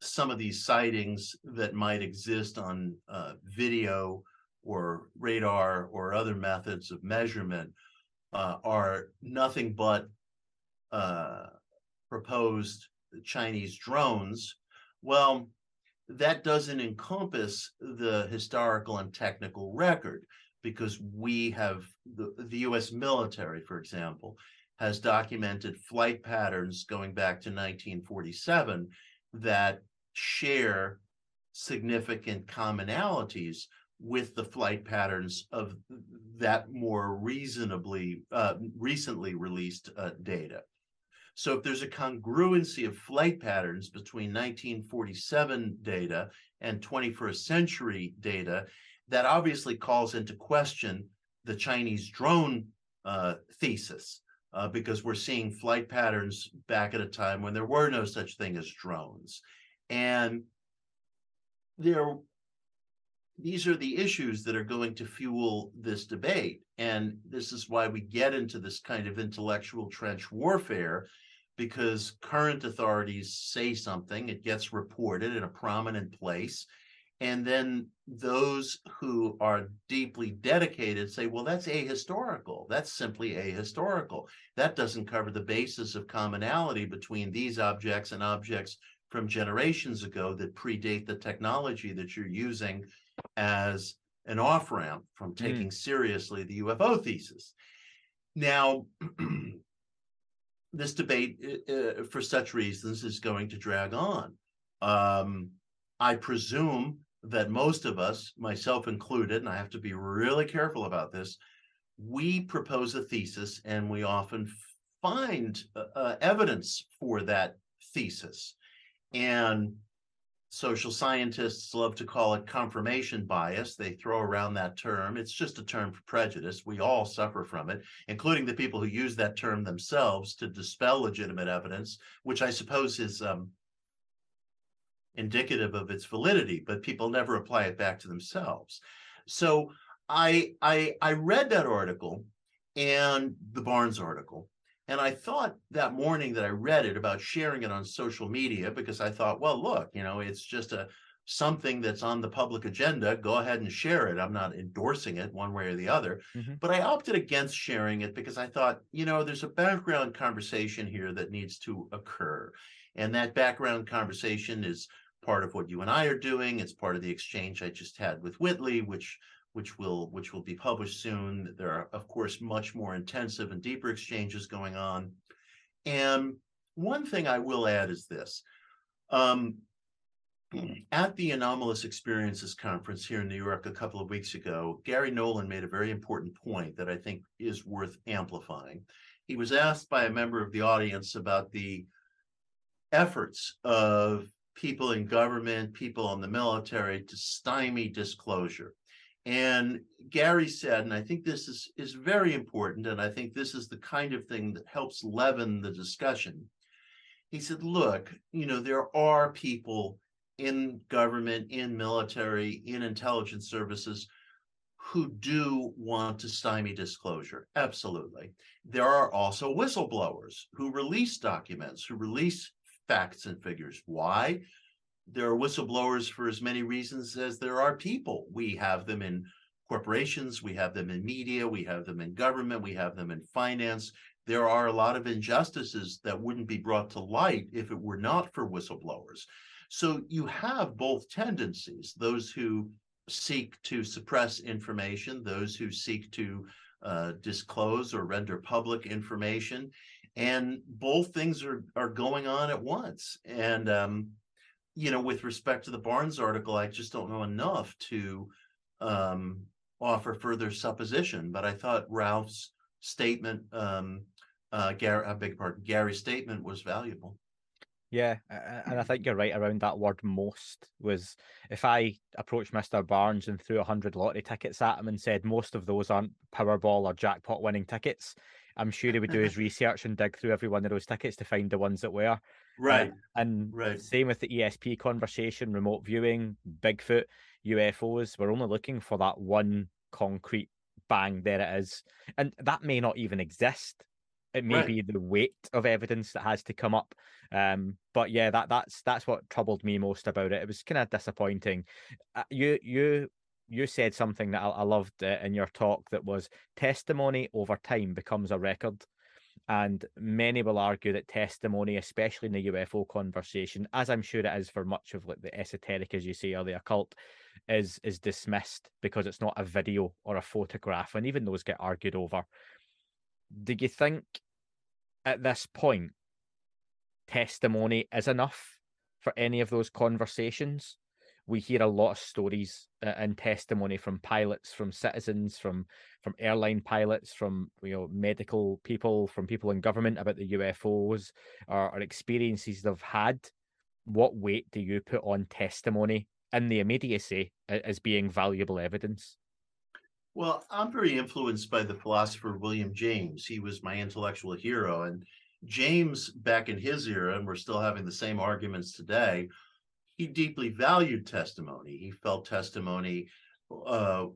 some of these sightings that might exist on uh, video or radar or other methods of measurement uh, are nothing but uh, proposed Chinese drones. Well, that doesn't encompass the historical and technical record because we have the, the US military, for example, has documented flight patterns going back to 1947 that share significant commonalities with the flight patterns of that more reasonably uh, recently released uh, data. So if there's a congruency of flight patterns between 1947 data and 21st century data, that obviously calls into question the Chinese drone uh, thesis, uh, because we're seeing flight patterns back at a time when there were no such thing as drones. And there, these are the issues that are going to fuel this debate. And this is why we get into this kind of intellectual trench warfare because current authorities say something, it gets reported in a prominent place. And then those who are deeply dedicated say, well, that's ahistorical. That's simply ahistorical. That doesn't cover the basis of commonality between these objects and objects from generations ago that predate the technology that you're using as an off ramp from taking mm. seriously the UFO thesis. Now, this debate, uh, uh, for such reasons, is going to drag on. Um, I presume that most of us, myself included, and I have to be really careful about this, we propose a thesis and we often find uh, uh evidence for that thesis. And social scientists love to call it confirmation bias. They throw around that term. It's just a term for prejudice. We all suffer from it, including the people who use that term themselves to dispel legitimate evidence, which I suppose is um, indicative of its validity, but people never apply it back to themselves. So I I I read that article and the Barnes article, and I thought that morning that I read it about sharing it on social media because I thought, well, look, you know, it's just a something that's on the public agenda, go ahead and share it. I'm not endorsing it one way or the other, mm-hmm. but I opted against sharing it because I thought, you know, there's a background conversation here that needs to occur. And that background conversation is part of what you and I are doing. It's part of the exchange I just had with Whitley, which which will which will be published soon. There are, of course, much more intensive and deeper exchanges going on. And one thing I will add is this. Um, at the Anomalous Experiences Conference here in New York a couple of weeks ago, Garry Nolan made a very important point that I think is worth amplifying. He was asked by a member of the audience about the efforts of people in government, people in the military to stymie disclosure. And Garry said, and I think this is, is very important, and I think this is the kind of thing that helps leaven the discussion. He said, look, you know, there are people in government, in military, in intelligence services who do want to stymie disclosure. Absolutely. There are also whistleblowers who release documents, who release facts and figures. Why? There are whistleblowers for as many reasons as there are people. We have them in corporations, we have them in media, we have them in government, we have them in finance. There are a lot of injustices that wouldn't be brought to light if it were not for whistleblowers. So you have both tendencies those who seek to suppress information, those who seek to uh, disclose or render public information. And both things are, are going on at once. And um, you know, with respect to the Barnes article, I just don't know enough to um, offer further supposition. But I thought Ralph's statement, um, uh, Garry, I beg pardon, Garry's statement was valuable. Yeah, and I think you're right around that word most was if I approached Mr. Barnes and threw a hundred lottery tickets at him and said most of those aren't Powerball or jackpot winning tickets, I'm sure he would do his research and dig through every one of those tickets to find the ones that were. Right. Uh, and right. same with the ESP conversation, remote viewing, Bigfoot, UFOs. We're only looking for that one concrete bang, there it is. And that may not even exist. It may right. be the weight of evidence that has to come up. Um, but yeah, that that's that's what troubled me most about it. It was kind of disappointing. Uh, you you you said something that I, I loved uh, in your talk that was testimony over time becomes a record. And many will argue that testimony, especially in the UFO conversation, as I'm sure it is for much of like the esoteric, as you say, or the occult, is is dismissed because it's not a video or a photograph, and even those get argued over. Do you think at this point testimony is enough for any of those conversations? We hear a lot of stories uh, and testimony from pilots, from citizens, from from airline pilots, from you know medical people, from people in government about the UFOs or, or experiences they've had. What weight do you put on testimony in the immediacy as being valuable evidence? Well, I'm very influenced by the philosopher William James. He was my intellectual hero. And James, back in his era, and we're still having the same arguments today, he deeply valued testimony. He felt testimony uh,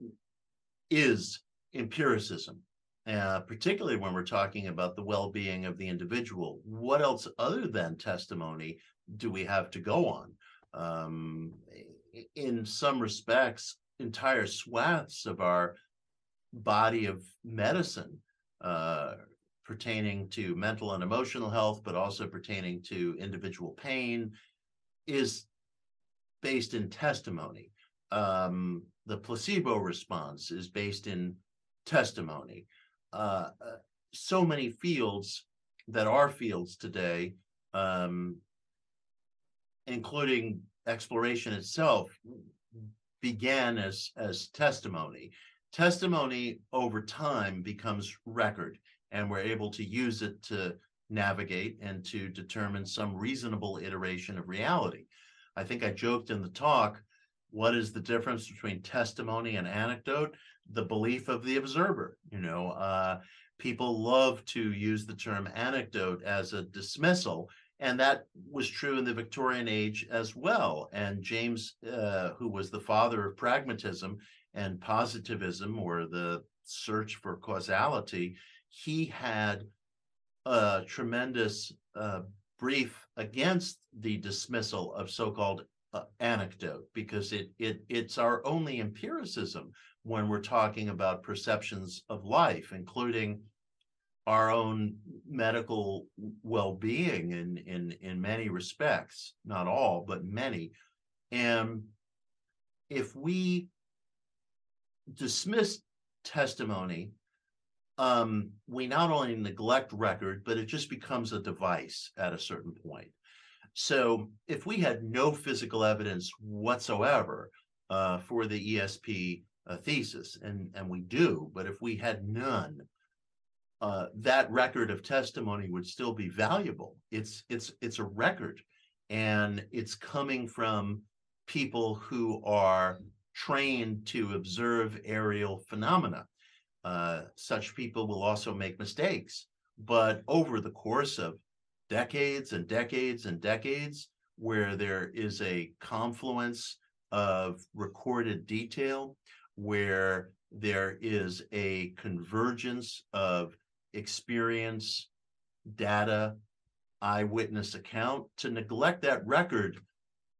is empiricism, uh, particularly when we're talking about the well being of the individual. What else other than testimony do we have to go on? Um, in some respects, entire swaths of our body of medicine uh, pertaining to mental and emotional health, but also pertaining to individual pain, is based in testimony. Um, the placebo response is based in testimony. Uh, so many fields that are fields today, um, including exploration itself, began as as testimony. Testimony over time becomes record, and we're able to use it to navigate and to determine some reasonable iteration of reality. I think I joked in the talk what is the difference between testimony and anecdote? The belief of the observer. You know, uh, people love to use the term anecdote as a dismissal. And that was true in the Victorian age as well. And James, uh, who was the father of pragmatism and positivism, or the search for causality, he had a tremendous uh, brief against the dismissal of so-called uh, anecdote because it it it's our only empiricism when we're talking about perceptions of life, including our own medical well-being in in in many respects, not all, but many. And if we dismiss testimony, um, we not only neglect record, but it just becomes a device at a certain point. So if we had no physical evidence whatsoever uh, for the ESP uh, thesis, and, and we do, but if we had none, uh, that record of testimony would still be valuable. It's it's it's a record, and it's coming from people who are trained to observe aerial phenomena. Uh, such people will also make mistakes, but over the course of decades and decades and decades, where there is a confluence of recorded detail, where there is a convergence of experience, data, eyewitness account, to neglect that record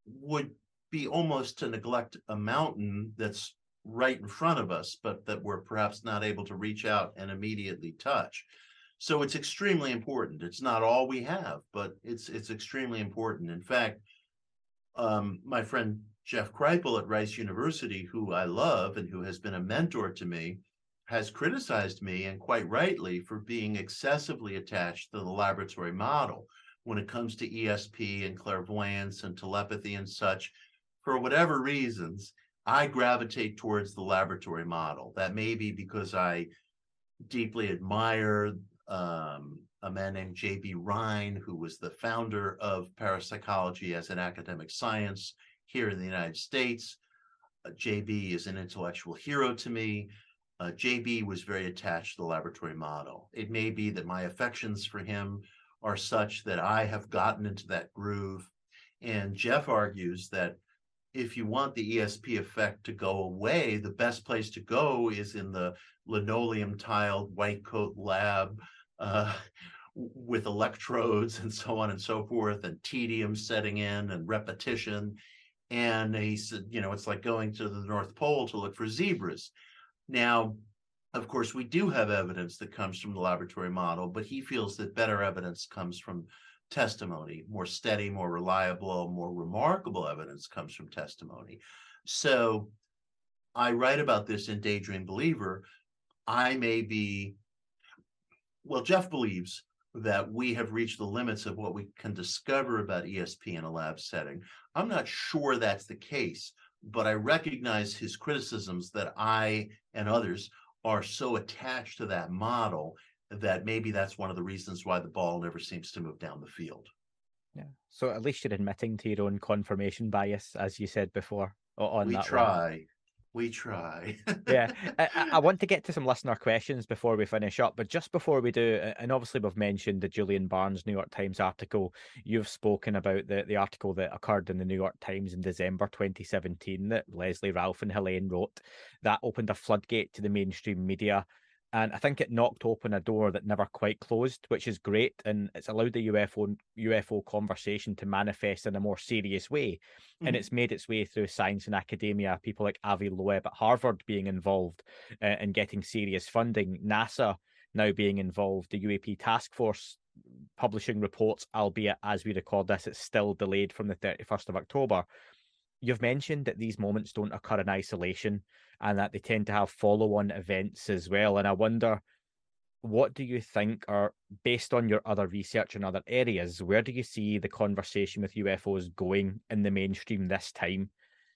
would be almost to neglect a mountain that's right in front of us, but that we're perhaps not able to reach out and immediately touch. So it's extremely important. It's not all we have, but it's it's extremely important. In fact, um, my friend Jeff Kripal at Rice University, who I love and who has been a mentor to me, has criticized me, and quite rightly, for being excessively attached to the laboratory model when it comes to ESP and clairvoyance and telepathy and such. For whatever reasons, I gravitate towards the laboratory model. That may be because I deeply admire um, a man named J.B. Rhine, who was the founder of parapsychology as an academic science here in the United States. Uh, JB is an intellectual hero to me. Uh, JB was very attached to the laboratory model. It may be that my affections for him are such that I have gotten into that groove. And Jeff argues that if you want the ESP effect to go away, the best place to go is in the linoleum tiled white coat lab uh, with electrodes and so on and so forth, and tedium setting in and repetition. And he said, you know, it's like going to the North Pole to look for zebras. Now, of course, we do have evidence that comes from the laboratory model, but he feels that better evidence comes from testimony. More steady, more reliable, more remarkable evidence comes from testimony. So I write about this in Daydream Believer. I may be, well, Jeff believes that we have reached the limits of what we can discover about ESP in a lab setting. I'm not sure that's the case, but I recognize his criticisms that I and others are so attached to that model that maybe that's one of the reasons why the ball never seems to move down the field. Yeah. So at least you're admitting to your own confirmation bias, as you said before. On we that try. One. We try. yeah. I, I, want to get to some listener questions before we finish up, but just before we do, and obviously we've mentioned the Julian Barnes New York Times article. You've spoken about the, the article that occurred in the New York Times in December 2017 that Leslie Ralph and Helene wrote. That opened a floodgate to the mainstream media and I think it knocked open a door that never quite closed, which is great, and it's allowed the UFO UFO conversation to manifest in a more serious way, mm-hmm. and it's made its way through science and academia. People like Avi Loeb at Harvard being involved uh, and getting serious funding, NASA now being involved, the UAP task force publishing reports, albeit as we record this, it's still delayed from the 31st of October. You've mentioned that these moments don't occur in isolation and that they tend to have follow on events as well. And I wonder, what do you think are based on your other research in other areas? Where do you see the conversation with UFOs going in the mainstream this time?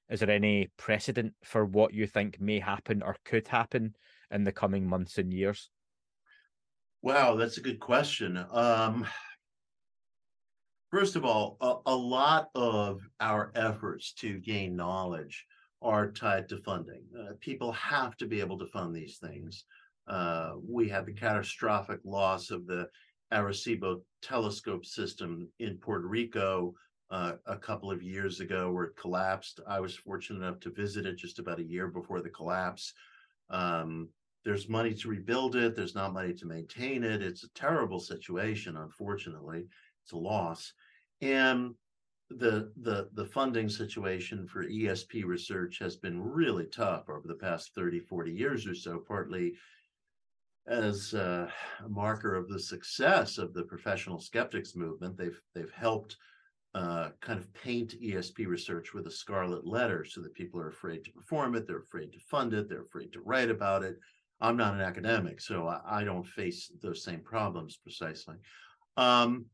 Is there any precedent for what you think may happen or could happen in the coming months and years? Wow, that's a good question. Um, first of all, a, a lot of our efforts to gain knowledge are tied to funding. Uh, people have to be able to fund these things. Uh, we had the catastrophic loss of the Arecibo telescope system in Puerto Rico uh, a couple of years ago, where it collapsed. I was fortunate enough to visit it just about a year before the collapse. Um, there's money to rebuild it. There's not money to maintain it. It's a terrible situation, unfortunately. It's a loss. And the the the funding situation for ESP research has been really tough over the past 30, 40 years or so, partly as a marker of the success of the professional skeptics movement. They've they've helped uh, kind of paint ESP research with a scarlet letter so that people are afraid to perform it, they're afraid to fund it, they're afraid to write about it. I'm not an academic, so I, I don't face those same problems precisely. Um,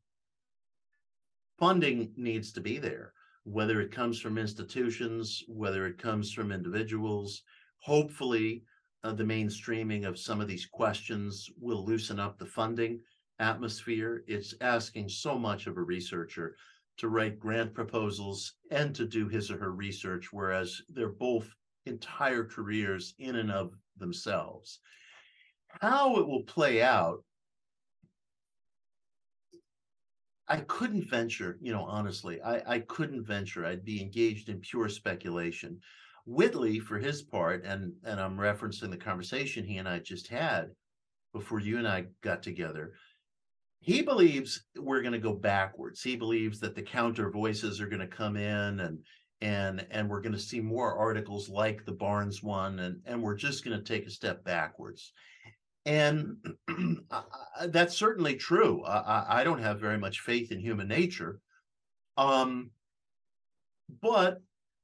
funding needs to be there, whether it comes from institutions, whether it comes from individuals. Hopefully, uh, the mainstreaming of some of these questions will loosen up the funding atmosphere. It's asking so much of a researcher to write grant proposals and to do his or her research, whereas they're both entire careers in and of themselves. How it will play out I couldn't venture, you know, honestly, I, I couldn't venture. I'd be engaged in pure speculation. Whitley, for his part, and and I'm referencing the conversation he and I just had before you and I got together. He believes we're going to go backwards. He believes that the counter voices are going to come in and and and we're going to see more articles like the Barnes one, and and we're just going to take a step backwards. And that's certainly true. I, I, don't have very much faith in human nature. Um, but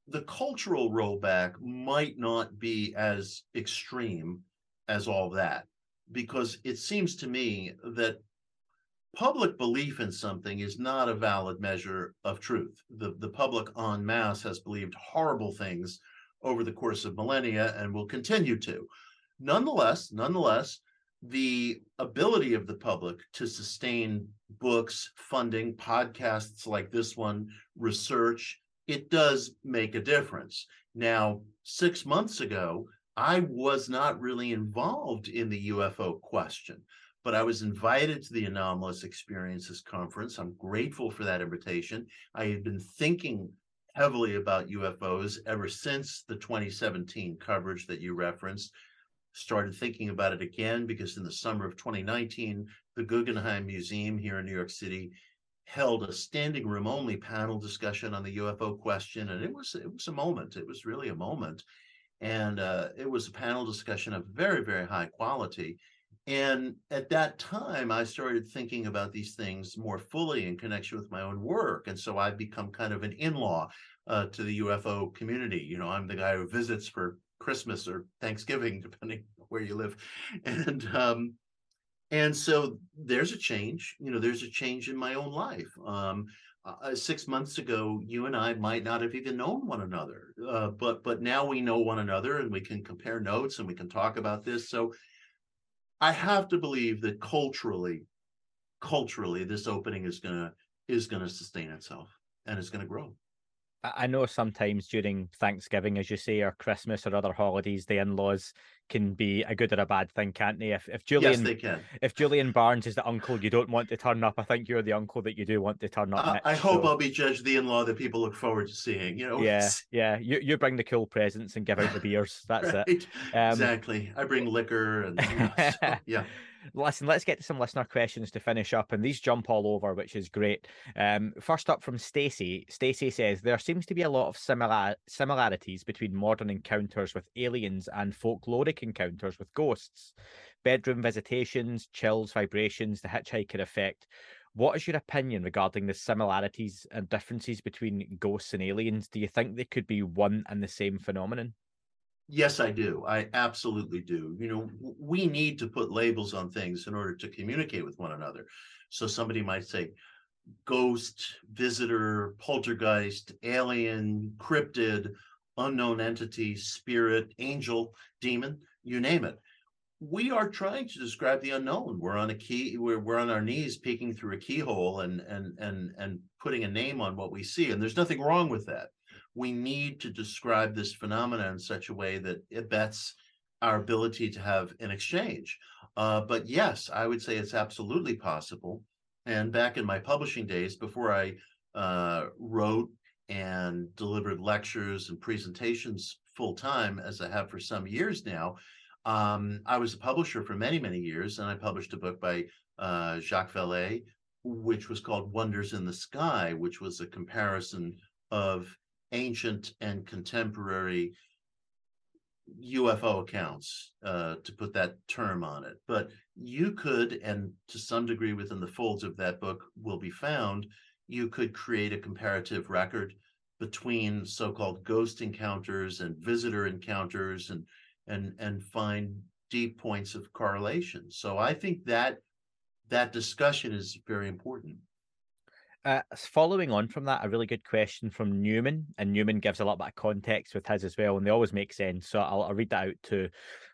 the cultural rollback might not be as extreme as all that, because it seems to me that public belief in something is not a valid measure of truth. The, the public en masse has believed horrible things over the course of millennia and will continue to. Nonetheless, nonetheless, the ability of the public to sustain books, funding, podcasts like this one, research, it does make a difference. Now, six months ago, I was not really involved in the UFO question, but I was invited to the Anomalous Experiences Conference. I'm grateful for that invitation. I had been thinking heavily about UFOs ever since the 2017 coverage that you referenced started thinking about it again because in the summer of 2019, the Guggenheim Museum here in New York City held a standing room only panel discussion on the UFO question, and it was it was a moment. It was really a moment, and uh, it was a panel discussion of very very high quality. And at that time, I started thinking about these things more fully in connection with my own work, and so I've become kind of an in-law uh, to the UFO community. You know, I'm the guy who visits for Christmas or Thanksgiving, depending where you live. And um, and so there's a change. You know, there's a change in my own life. Um, uh, six months ago, you and I might not have even known one another, uh, but but now we know one another, and we can compare notes, and we can talk about this. So I have to believe that culturally, culturally, this opening is gonna is gonna sustain itself and it's gonna grow. I know sometimes during Thanksgiving, as you say, or Christmas or other holidays, the in-laws can be a good or a bad thing, can't they? If if Julian, yes, they can. If Julian Barnes is the uncle you don't want to turn up, I think you're the uncle that you do want to turn up. I, I hope so. I'll be judged the in-law that people look forward to seeing. You know. Yeah, yeah. You you bring the cool presents and give out the beers. That's right. it. Um, exactly. I bring liquor and you know, so, yeah. Listen, let's get to some listener questions to finish up, and these jump all over, which is great. Um, first up from Stacy. Stacy says there seems to be a lot of similar similarities between modern encounters with aliens and folkloric encounters with ghosts. Bedroom visitations, chills, vibrations, the hitchhiker effect. What is your opinion regarding the similarities and differences between ghosts and aliens? Do you think they could be one and the same phenomenon? Yes, I do. I absolutely do. You know, we need to put labels on things in order to communicate with one another. So somebody might say ghost, visitor, poltergeist, alien, cryptid, unknown entity, spirit, angel, demon, you name it. We are trying to describe the unknown. We're on a key, we're, we're on our knees peeking through a keyhole and and and and putting a name on what we see. And there's nothing wrong with that we need to describe this phenomena in such a way that it bets our ability to have an exchange. Uh, but yes, I would say it's absolutely possible. And back in my publishing days, before I uh, wrote and delivered lectures and presentations full time, as I have for some years now, um, I was a publisher for many, many years, and I published a book by uh, Jacques Vallée, which was called Wonders in the Sky, which was a comparison of ancient and contemporary UFO accounts, uh, to put that term on it. But you could, and to some degree within the folds of that book will be found, you could create a comparative record between so-called ghost encounters and visitor encounters and and and find deep points of correlation. So I think that that discussion is very important. Uh, following on from that, a really good question from Newman, and Newman gives a little bit of context with his as well, and they always make sense. So I'll, I'll read that out too.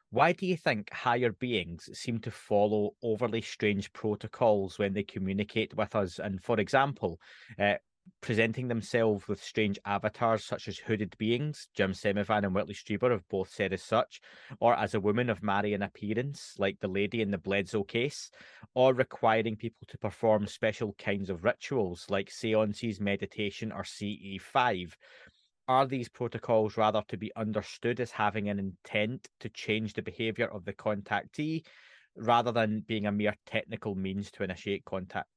Why do you think higher beings seem to follow overly strange protocols when they communicate with us? And for example, uh, presenting themselves with strange avatars such as hooded beings. Jim Semivan and Whitley Strieber have both said as such, or as a woman of Marian appearance, like the lady in the Bledsoe case, or requiring people to perform special kinds of rituals like seances, meditation, or CE5. Are these protocols rather to be understood as having an intent to change the behavior of the contactee rather than being a mere technical means to initiate contact?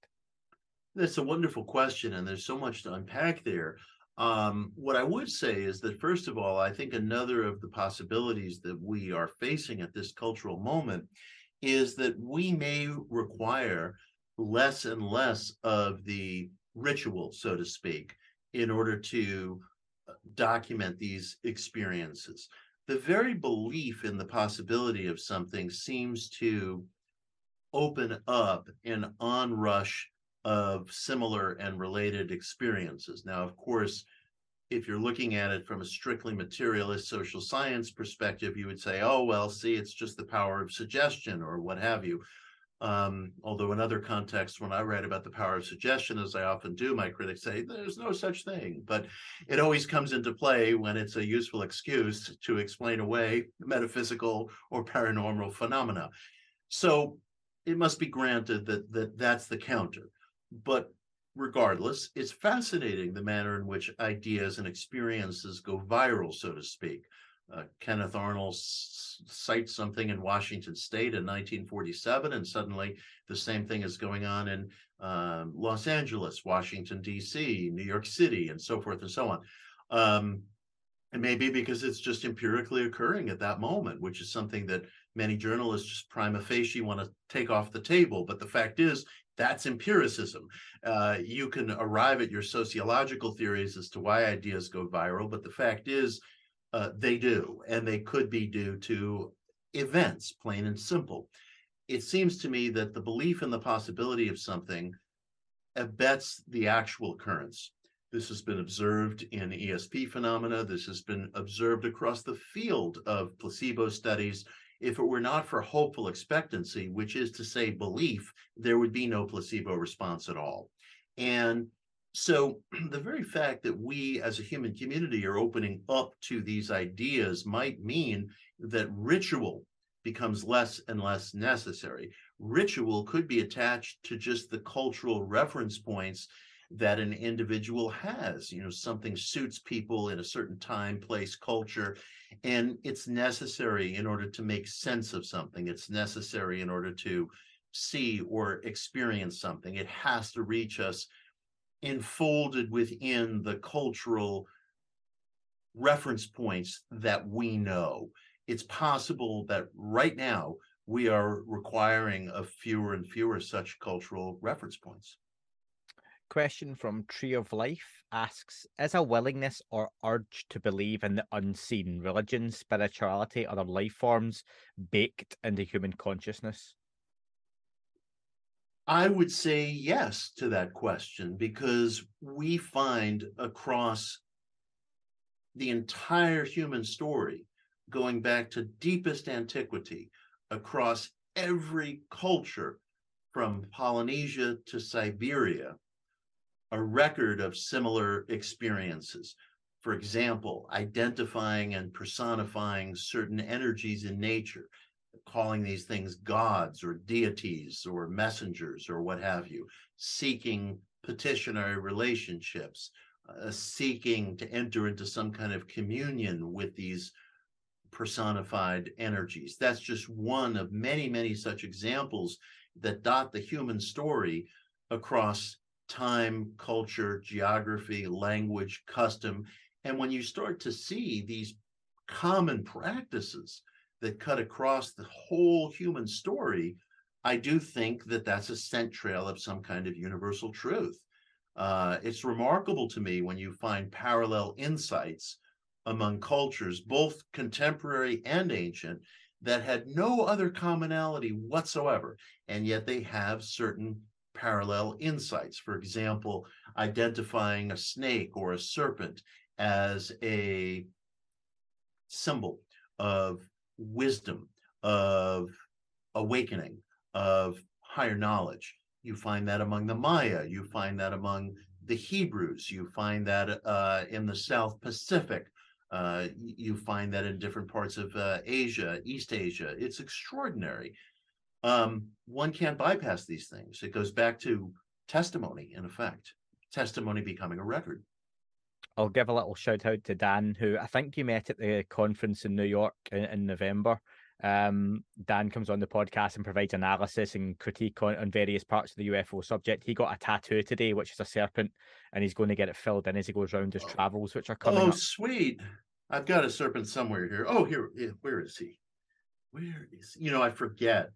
That's a wonderful question, and there's so much to unpack there. Um, what I would say is that, first of all, I think another of the possibilities that we are facing at this cultural moment is that we may require less and less of the ritual, so to speak, in order to uh, document these experiences. The very belief in the possibility of something seems to open up an onrush of similar and related experiences. Now, of course, if you're looking at it from a strictly materialist social science perspective, you would say, oh, well, see, it's just the power of suggestion or what have you. Um, although in other contexts, when I write about the power of suggestion, as I often do, my critics say there's no such thing. But it always comes into play when it's a useful excuse to explain away metaphysical or paranormal phenomena. So it must be granted that, that that's the counter. But regardless, it's fascinating the manner in which ideas and experiences go viral, so to speak. Uh, Kenneth Arnold s- sights something in Washington State in 1947, and suddenly the same thing is going on in um, Los Angeles, Washington, D.C., New York City, and so forth and so on. Um, and maybe because it's just empirically occurring at that moment, which is something that many journalists just prima facie want to take off the table. But the fact is, that's empiricism. Uh, you can arrive at your sociological theories as to why ideas go viral, but the fact is uh, they do, and they could be due to events, plain and simple. It seems to me that the belief in the possibility of something abets the actual occurrence. This has been observed in ESP phenomena. This has been observed across the field of placebo studies if it were not for hopeful expectancy, which is to say belief, there would be no placebo response at all. And so the very fact that we as a human community are opening up to these ideas might mean that ritual becomes less and less necessary. Ritual could be attached to just the cultural reference points that an individual has. You know, something suits people in a certain time, place, culture, and it's necessary in order to make sense of something. It's necessary in order to see or experience something. It has to reach us enfolded within the cultural reference points that we know. It's possible that right now we are requiring of fewer and fewer such cultural reference points question from Tree of Life asks Is a willingness or urge to believe in the unseen, religion, spirituality, other life forms baked into human consciousness? I would say yes to that question because we find across the entire human story, going back to deepest antiquity, across every culture from Polynesia to Siberia, a record of similar experiences. For example, identifying and personifying certain energies in nature, calling these things gods or deities or messengers or what have you, seeking petitionary relationships, uh, seeking to enter into some kind of communion with these personified energies. That's just one of many, many such examples that dot the human story across time, culture, geography, language, custom. And when you start to see these common practices that cut across the whole human story, I do think that that's a scent trail of some kind of universal truth. Uh, it's remarkable to me when you find parallel insights among cultures, both contemporary and ancient, that had no other commonality whatsoever, and yet they have certain parallel insights. For example, identifying a snake or a serpent as a symbol of wisdom, of awakening, of higher knowledge. You find that among the Maya, you find that among the Hebrews, you find that uh, in the South Pacific, uh, you find that in different parts of uh, Asia, East Asia. It's extraordinary. Um, one can't bypass these things. It goes back to testimony, in effect, testimony becoming a record. I'll give a little shout out to Dan, who I think you met at the conference in New York in, in November. Um, Dan comes on the podcast and provides analysis and critique on, on various parts of the UFO subject. He got a tattoo today, which is a serpent, and he's going to get it filled in as he goes around his oh. travels, which are coming. Oh, up. sweet! I've got a serpent somewhere here. Oh, here, where is he? Where is he? you know? I forget.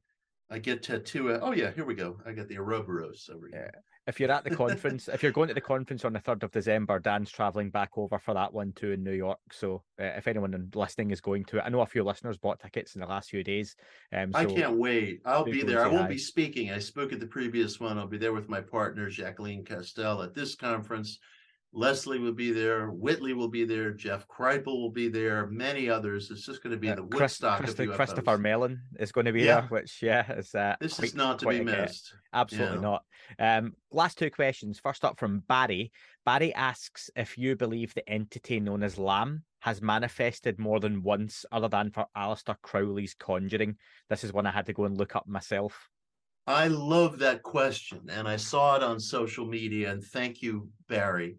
I get tattoo. Oh yeah, here we go. I got the Ouroboros over here. Yeah if you're at the conference, if you're going to the conference on the third of December, Dan's traveling back over for that one too in New York. So uh, if anyone listening is going to it, I know a few listeners bought tickets in the last few days. Um, so I can't wait. I'll be there. I won't hi. be speaking. I spoke at the previous one. I'll be there with my partner Jacqueline Castell at this conference. Leslie will be there. Whitley will be there. Jeff Kripal will be there. Many others. It's just going to be uh, the Woodstock Chris, of UFOs. Christopher Mellon is going to be yeah. there, which yeah, is uh, this quite, is not to be missed. Absolutely yeah. not. Um, last two questions. First up from Barry. Barry asks if you believe the entity known as Lam has manifested more than once, other than for Aleister Crowley's conjuring. This is one I had to go and look up myself. I love that question, and I saw it on social media. And thank you, Barry.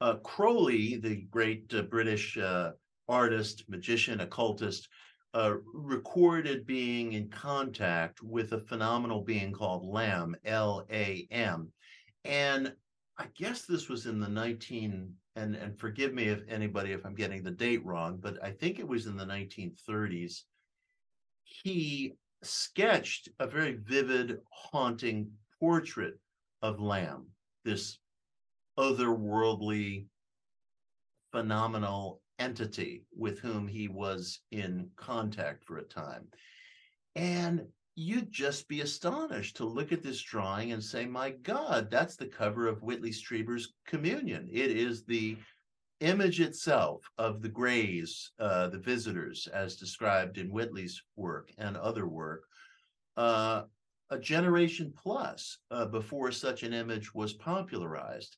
Uh, Crowley, the great uh, British uh, artist, magician, occultist, uh, recorded being in contact with a phenomenal being called Lam, L A M. And I guess this was in the 19, and, and forgive me if anybody if I'm getting the date wrong, but I think it was in the 1930s. He sketched a very vivid, haunting portrait of Lam, this otherworldly, phenomenal entity with whom he was in contact for a time. And you'd just be astonished to look at this drawing and say, my God, that's the cover of Whitley Strieber's Communion. It is the image itself of the Greys, uh, the visitors, as described in Whitley's work and other work, uh, a generation plus uh, before such an image was popularized.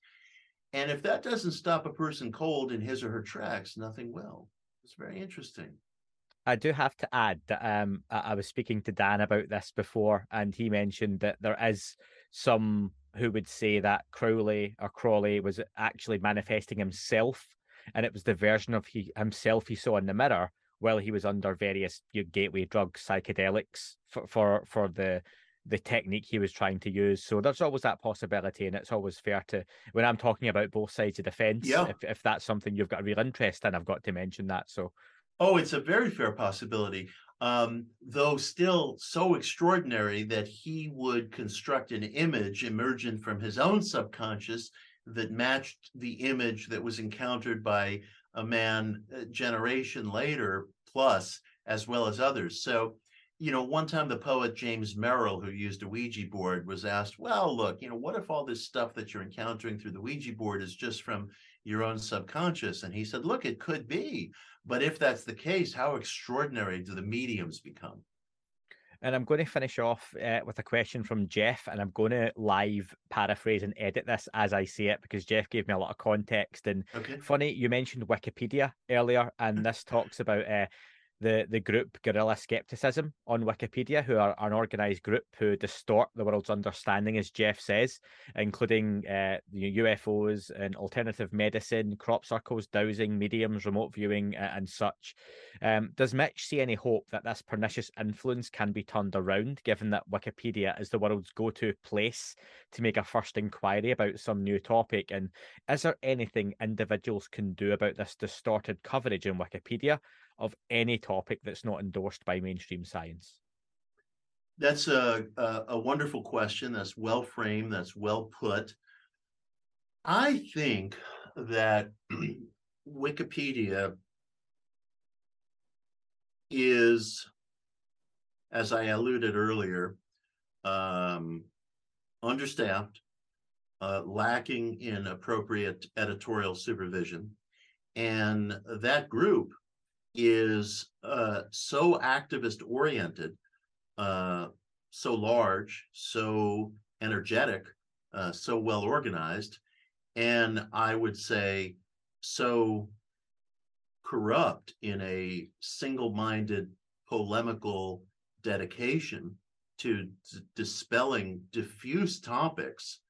And if that doesn't stop a person cold in his or her tracks, nothing will. It's very interesting. I do have to add that um, I was speaking to Dan about this before, and he mentioned that there is some who would say that Crowley or Crawley was actually manifesting himself, and it was the version of he himself he saw in the mirror while he was under various you know, gateway drugs, psychedelics for, for for the the technique he was trying to use. So there's always that possibility, and it's always fair to when I'm talking about both sides of the fence. Yeah. If if that's something you've got a real interest in, I've got to mention that. So. Oh, it's a very fair possibility. Um, though still so extraordinary that he would construct an image emergent from his own subconscious that matched the image that was encountered by a man a generation later plus as well as others so you know, one time the poet James Merrill, who used a Ouija board, was asked, well, look, you know, what if all this stuff that you're encountering through the Ouija board is just from your own subconscious? And he said, look, it could be. But if that's the case, how extraordinary do the mediums become? And I'm going to finish off uh, with a question from Jeff, and I'm going to live paraphrase and edit this as I say it because Jeff gave me a lot of context. And okay. funny, you mentioned Wikipedia earlier, and this talks about uh, the the group Guerrilla Skepticism on Wikipedia, who are an organized group who distort the world's understanding, as Jeff says, including uh, UFOs and alternative medicine, crop circles, dowsing, mediums, remote viewing, uh, and such. Um, does Mitch see any hope that this pernicious influence can be turned around, given that Wikipedia is the world's go-to place to make a first inquiry about some new topic? And is there anything individuals can do about this distorted coverage in Wikipedia? Of any topic that's not endorsed by mainstream science? That's a, a, a wonderful question. That's well framed. That's well put. I think that Wikipedia is, as I alluded earlier, um, understaffed, uh, lacking in appropriate editorial supervision. And that group is uh, so activist oriented, uh, so large, so energetic, uh, so well organized, and I would say so corrupt in a single minded polemical dedication to d- dispelling diffuse topics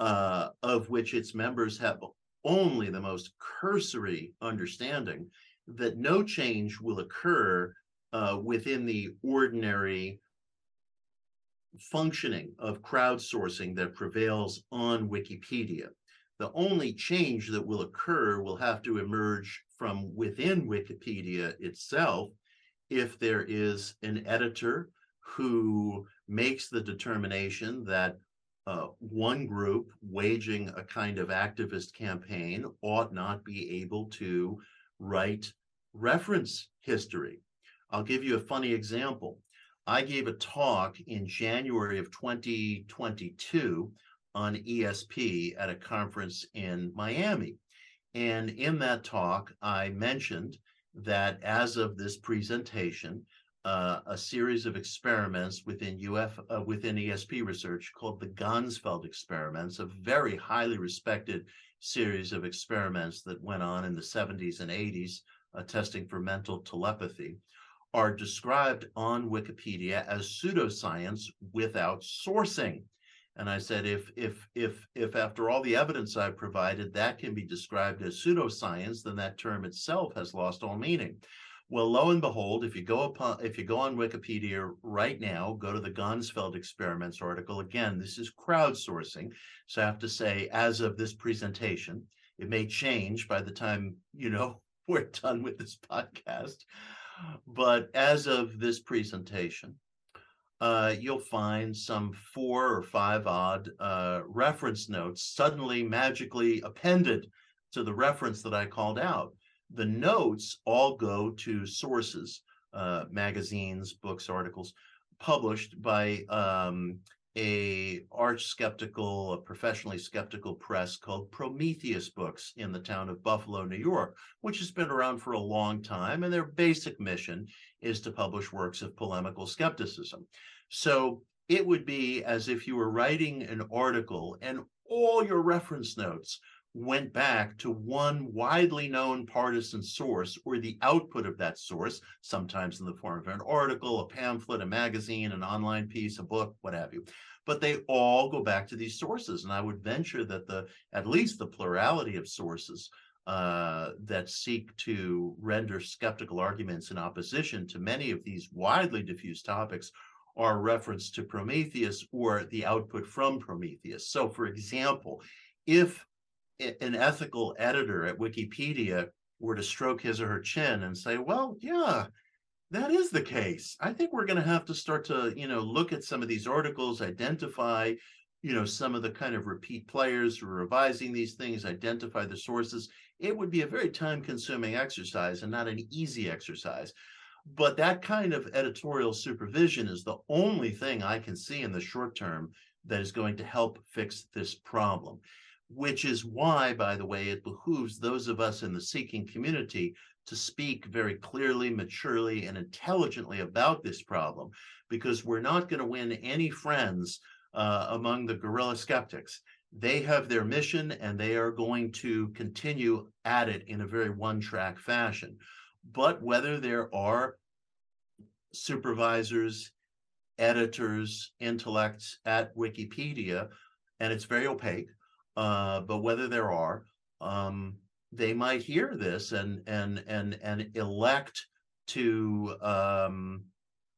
uh, of which its members have only the most cursory understanding that no change will occur uh, within the ordinary functioning of crowdsourcing that prevails on Wikipedia. The only change that will occur will have to emerge from within Wikipedia itself if there is an editor who makes the determination that uh, one group waging a kind of activist campaign ought not be able to write reference history. I'll give you a funny example. I gave a talk in January of 2022 on ESP at a conference in Miami. And in that talk, I mentioned that as of this presentation, uh, a series of experiments within UF uh, within ESP research called the Ganzfeld experiments, a very highly respected series of experiments that went on in the 70s and 80s, uh, testing for mental telepathy, are described on Wikipedia as pseudoscience without sourcing. And I said, if if if if after all the evidence I've provided, that can be described as pseudoscience, then that term itself has lost all meaning. Well, lo and behold, if you go upon if you go on Wikipedia right now, go to the Ganzfeld experiments article. Again, this is crowdsourcing. So I have to say, as of this presentation, it may change by the time you know we're done with this podcast. But as of this presentation, uh, you'll find some four or five odd uh, reference notes suddenly magically appended to the reference that I called out the notes all go to sources, uh, magazines, books, articles published by um, a arch skeptical, a professionally skeptical press called Prometheus Books in the town of Buffalo, New York, which has been around for a long time. And their basic mission is to publish works of polemical skepticism. So it would be as if you were writing an article and all your reference notes went back to one widely known partisan source or the output of that source, sometimes in the form of an article, a pamphlet, a magazine, an online piece, a book, what have you. But they all go back to these sources. And I would venture that the at least the plurality of sources uh, that seek to render skeptical arguments in opposition to many of these widely diffused topics are reference to Prometheus or the output from Prometheus. So, for example, if an ethical editor at Wikipedia were to stroke his or her chin and say, well, yeah, that is the case. I think we're going to have to start to, you know, look at some of these articles, identify, you know, some of the kind of repeat players who are revising these things, identify the sources. It would be a very time consuming exercise and not an easy exercise. But that kind of editorial supervision is the only thing I can see in the short term that is going to help fix this problem which is why, by the way, it behooves those of us in the seeking community to speak very clearly, maturely, and intelligently about this problem, because we're not going to win any friends uh, among the guerrilla skeptics. They have their mission and they are going to continue at it in a very one track fashion. but whether there are supervisors, editors, intellects at Wikipedia, and it's very opaque, uh, but whether there are, um, they might hear this and and and and elect to um,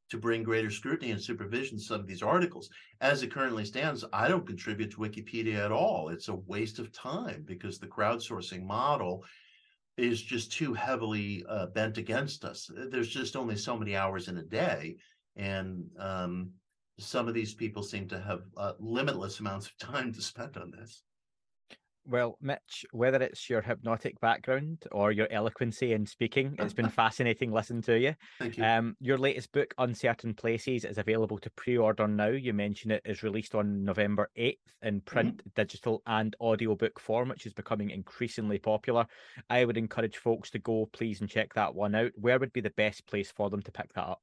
to bring greater scrutiny and supervision to some of these articles. As it currently stands, I don't contribute to Wikipedia at all. It's a waste of time because the crowdsourcing model is just too heavily uh, bent against us. There's just only so many hours in a day, and um, some of these people seem to have uh, limitless amounts of time to spend on this. Well, Mitch, whether it's your hypnotic background or your eloquency in speaking, it's been fascinating listening to you. Thank you. Um, your latest book, Uncertain Places, is available to pre-order now. You mentioned it is released on November 8th in print, mm-hmm. digital, and audiobook form, which is becoming increasingly popular. I would encourage folks to go, please, and check that one out. Where would be the best place for them to pick that up?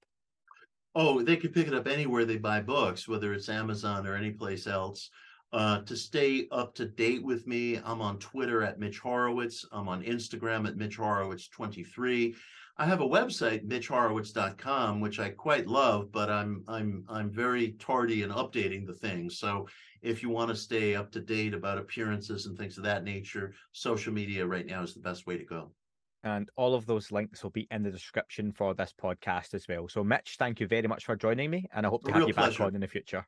Oh, they can pick it up anywhere they buy books, whether it's Amazon or any place else. Uh, to stay up to date with me, I'm on Twitter at Mitch Horowitz. I'm on Instagram at Mitch Horowitz23. I have a website, mitchhorowitz.com, which I quite love, but I'm I'm I'm very tardy in updating the things. So if you want to stay up to date about appearances and things of that nature, social media right now is the best way to go. And all of those links will be in the description for this podcast as well. So, Mitch, thank you very much for joining me, and I hope to have you pleasure. back on in the future.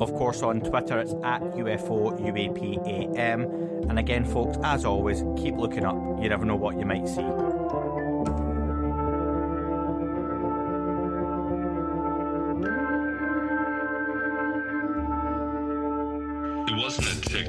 of course, on Twitter, it's at UFO UAPAM. And again, folks, as always, keep looking up. You never know what you might see.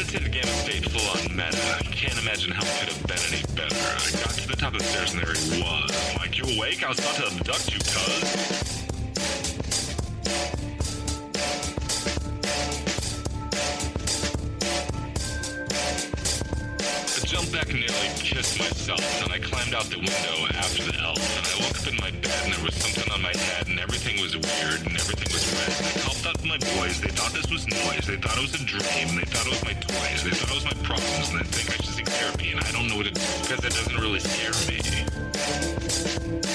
Meditative gamma state full on meta. I can't imagine how it could have been any better. I got to the top of the stairs and there he was. Mike, you awake? I was about to abduct you, cuz. I jumped back and nearly kissed myself, and I climbed out the window after the elf, and I woke up in my bed, and there was something on my head, and everything was weird, and everything was red. And I called out my boys. They thought this was noise. They thought it was a dream. They thought it was my toys. They thought it was my problems, and they think I should seek therapy, and I don't know what it is because it doesn't really scare me.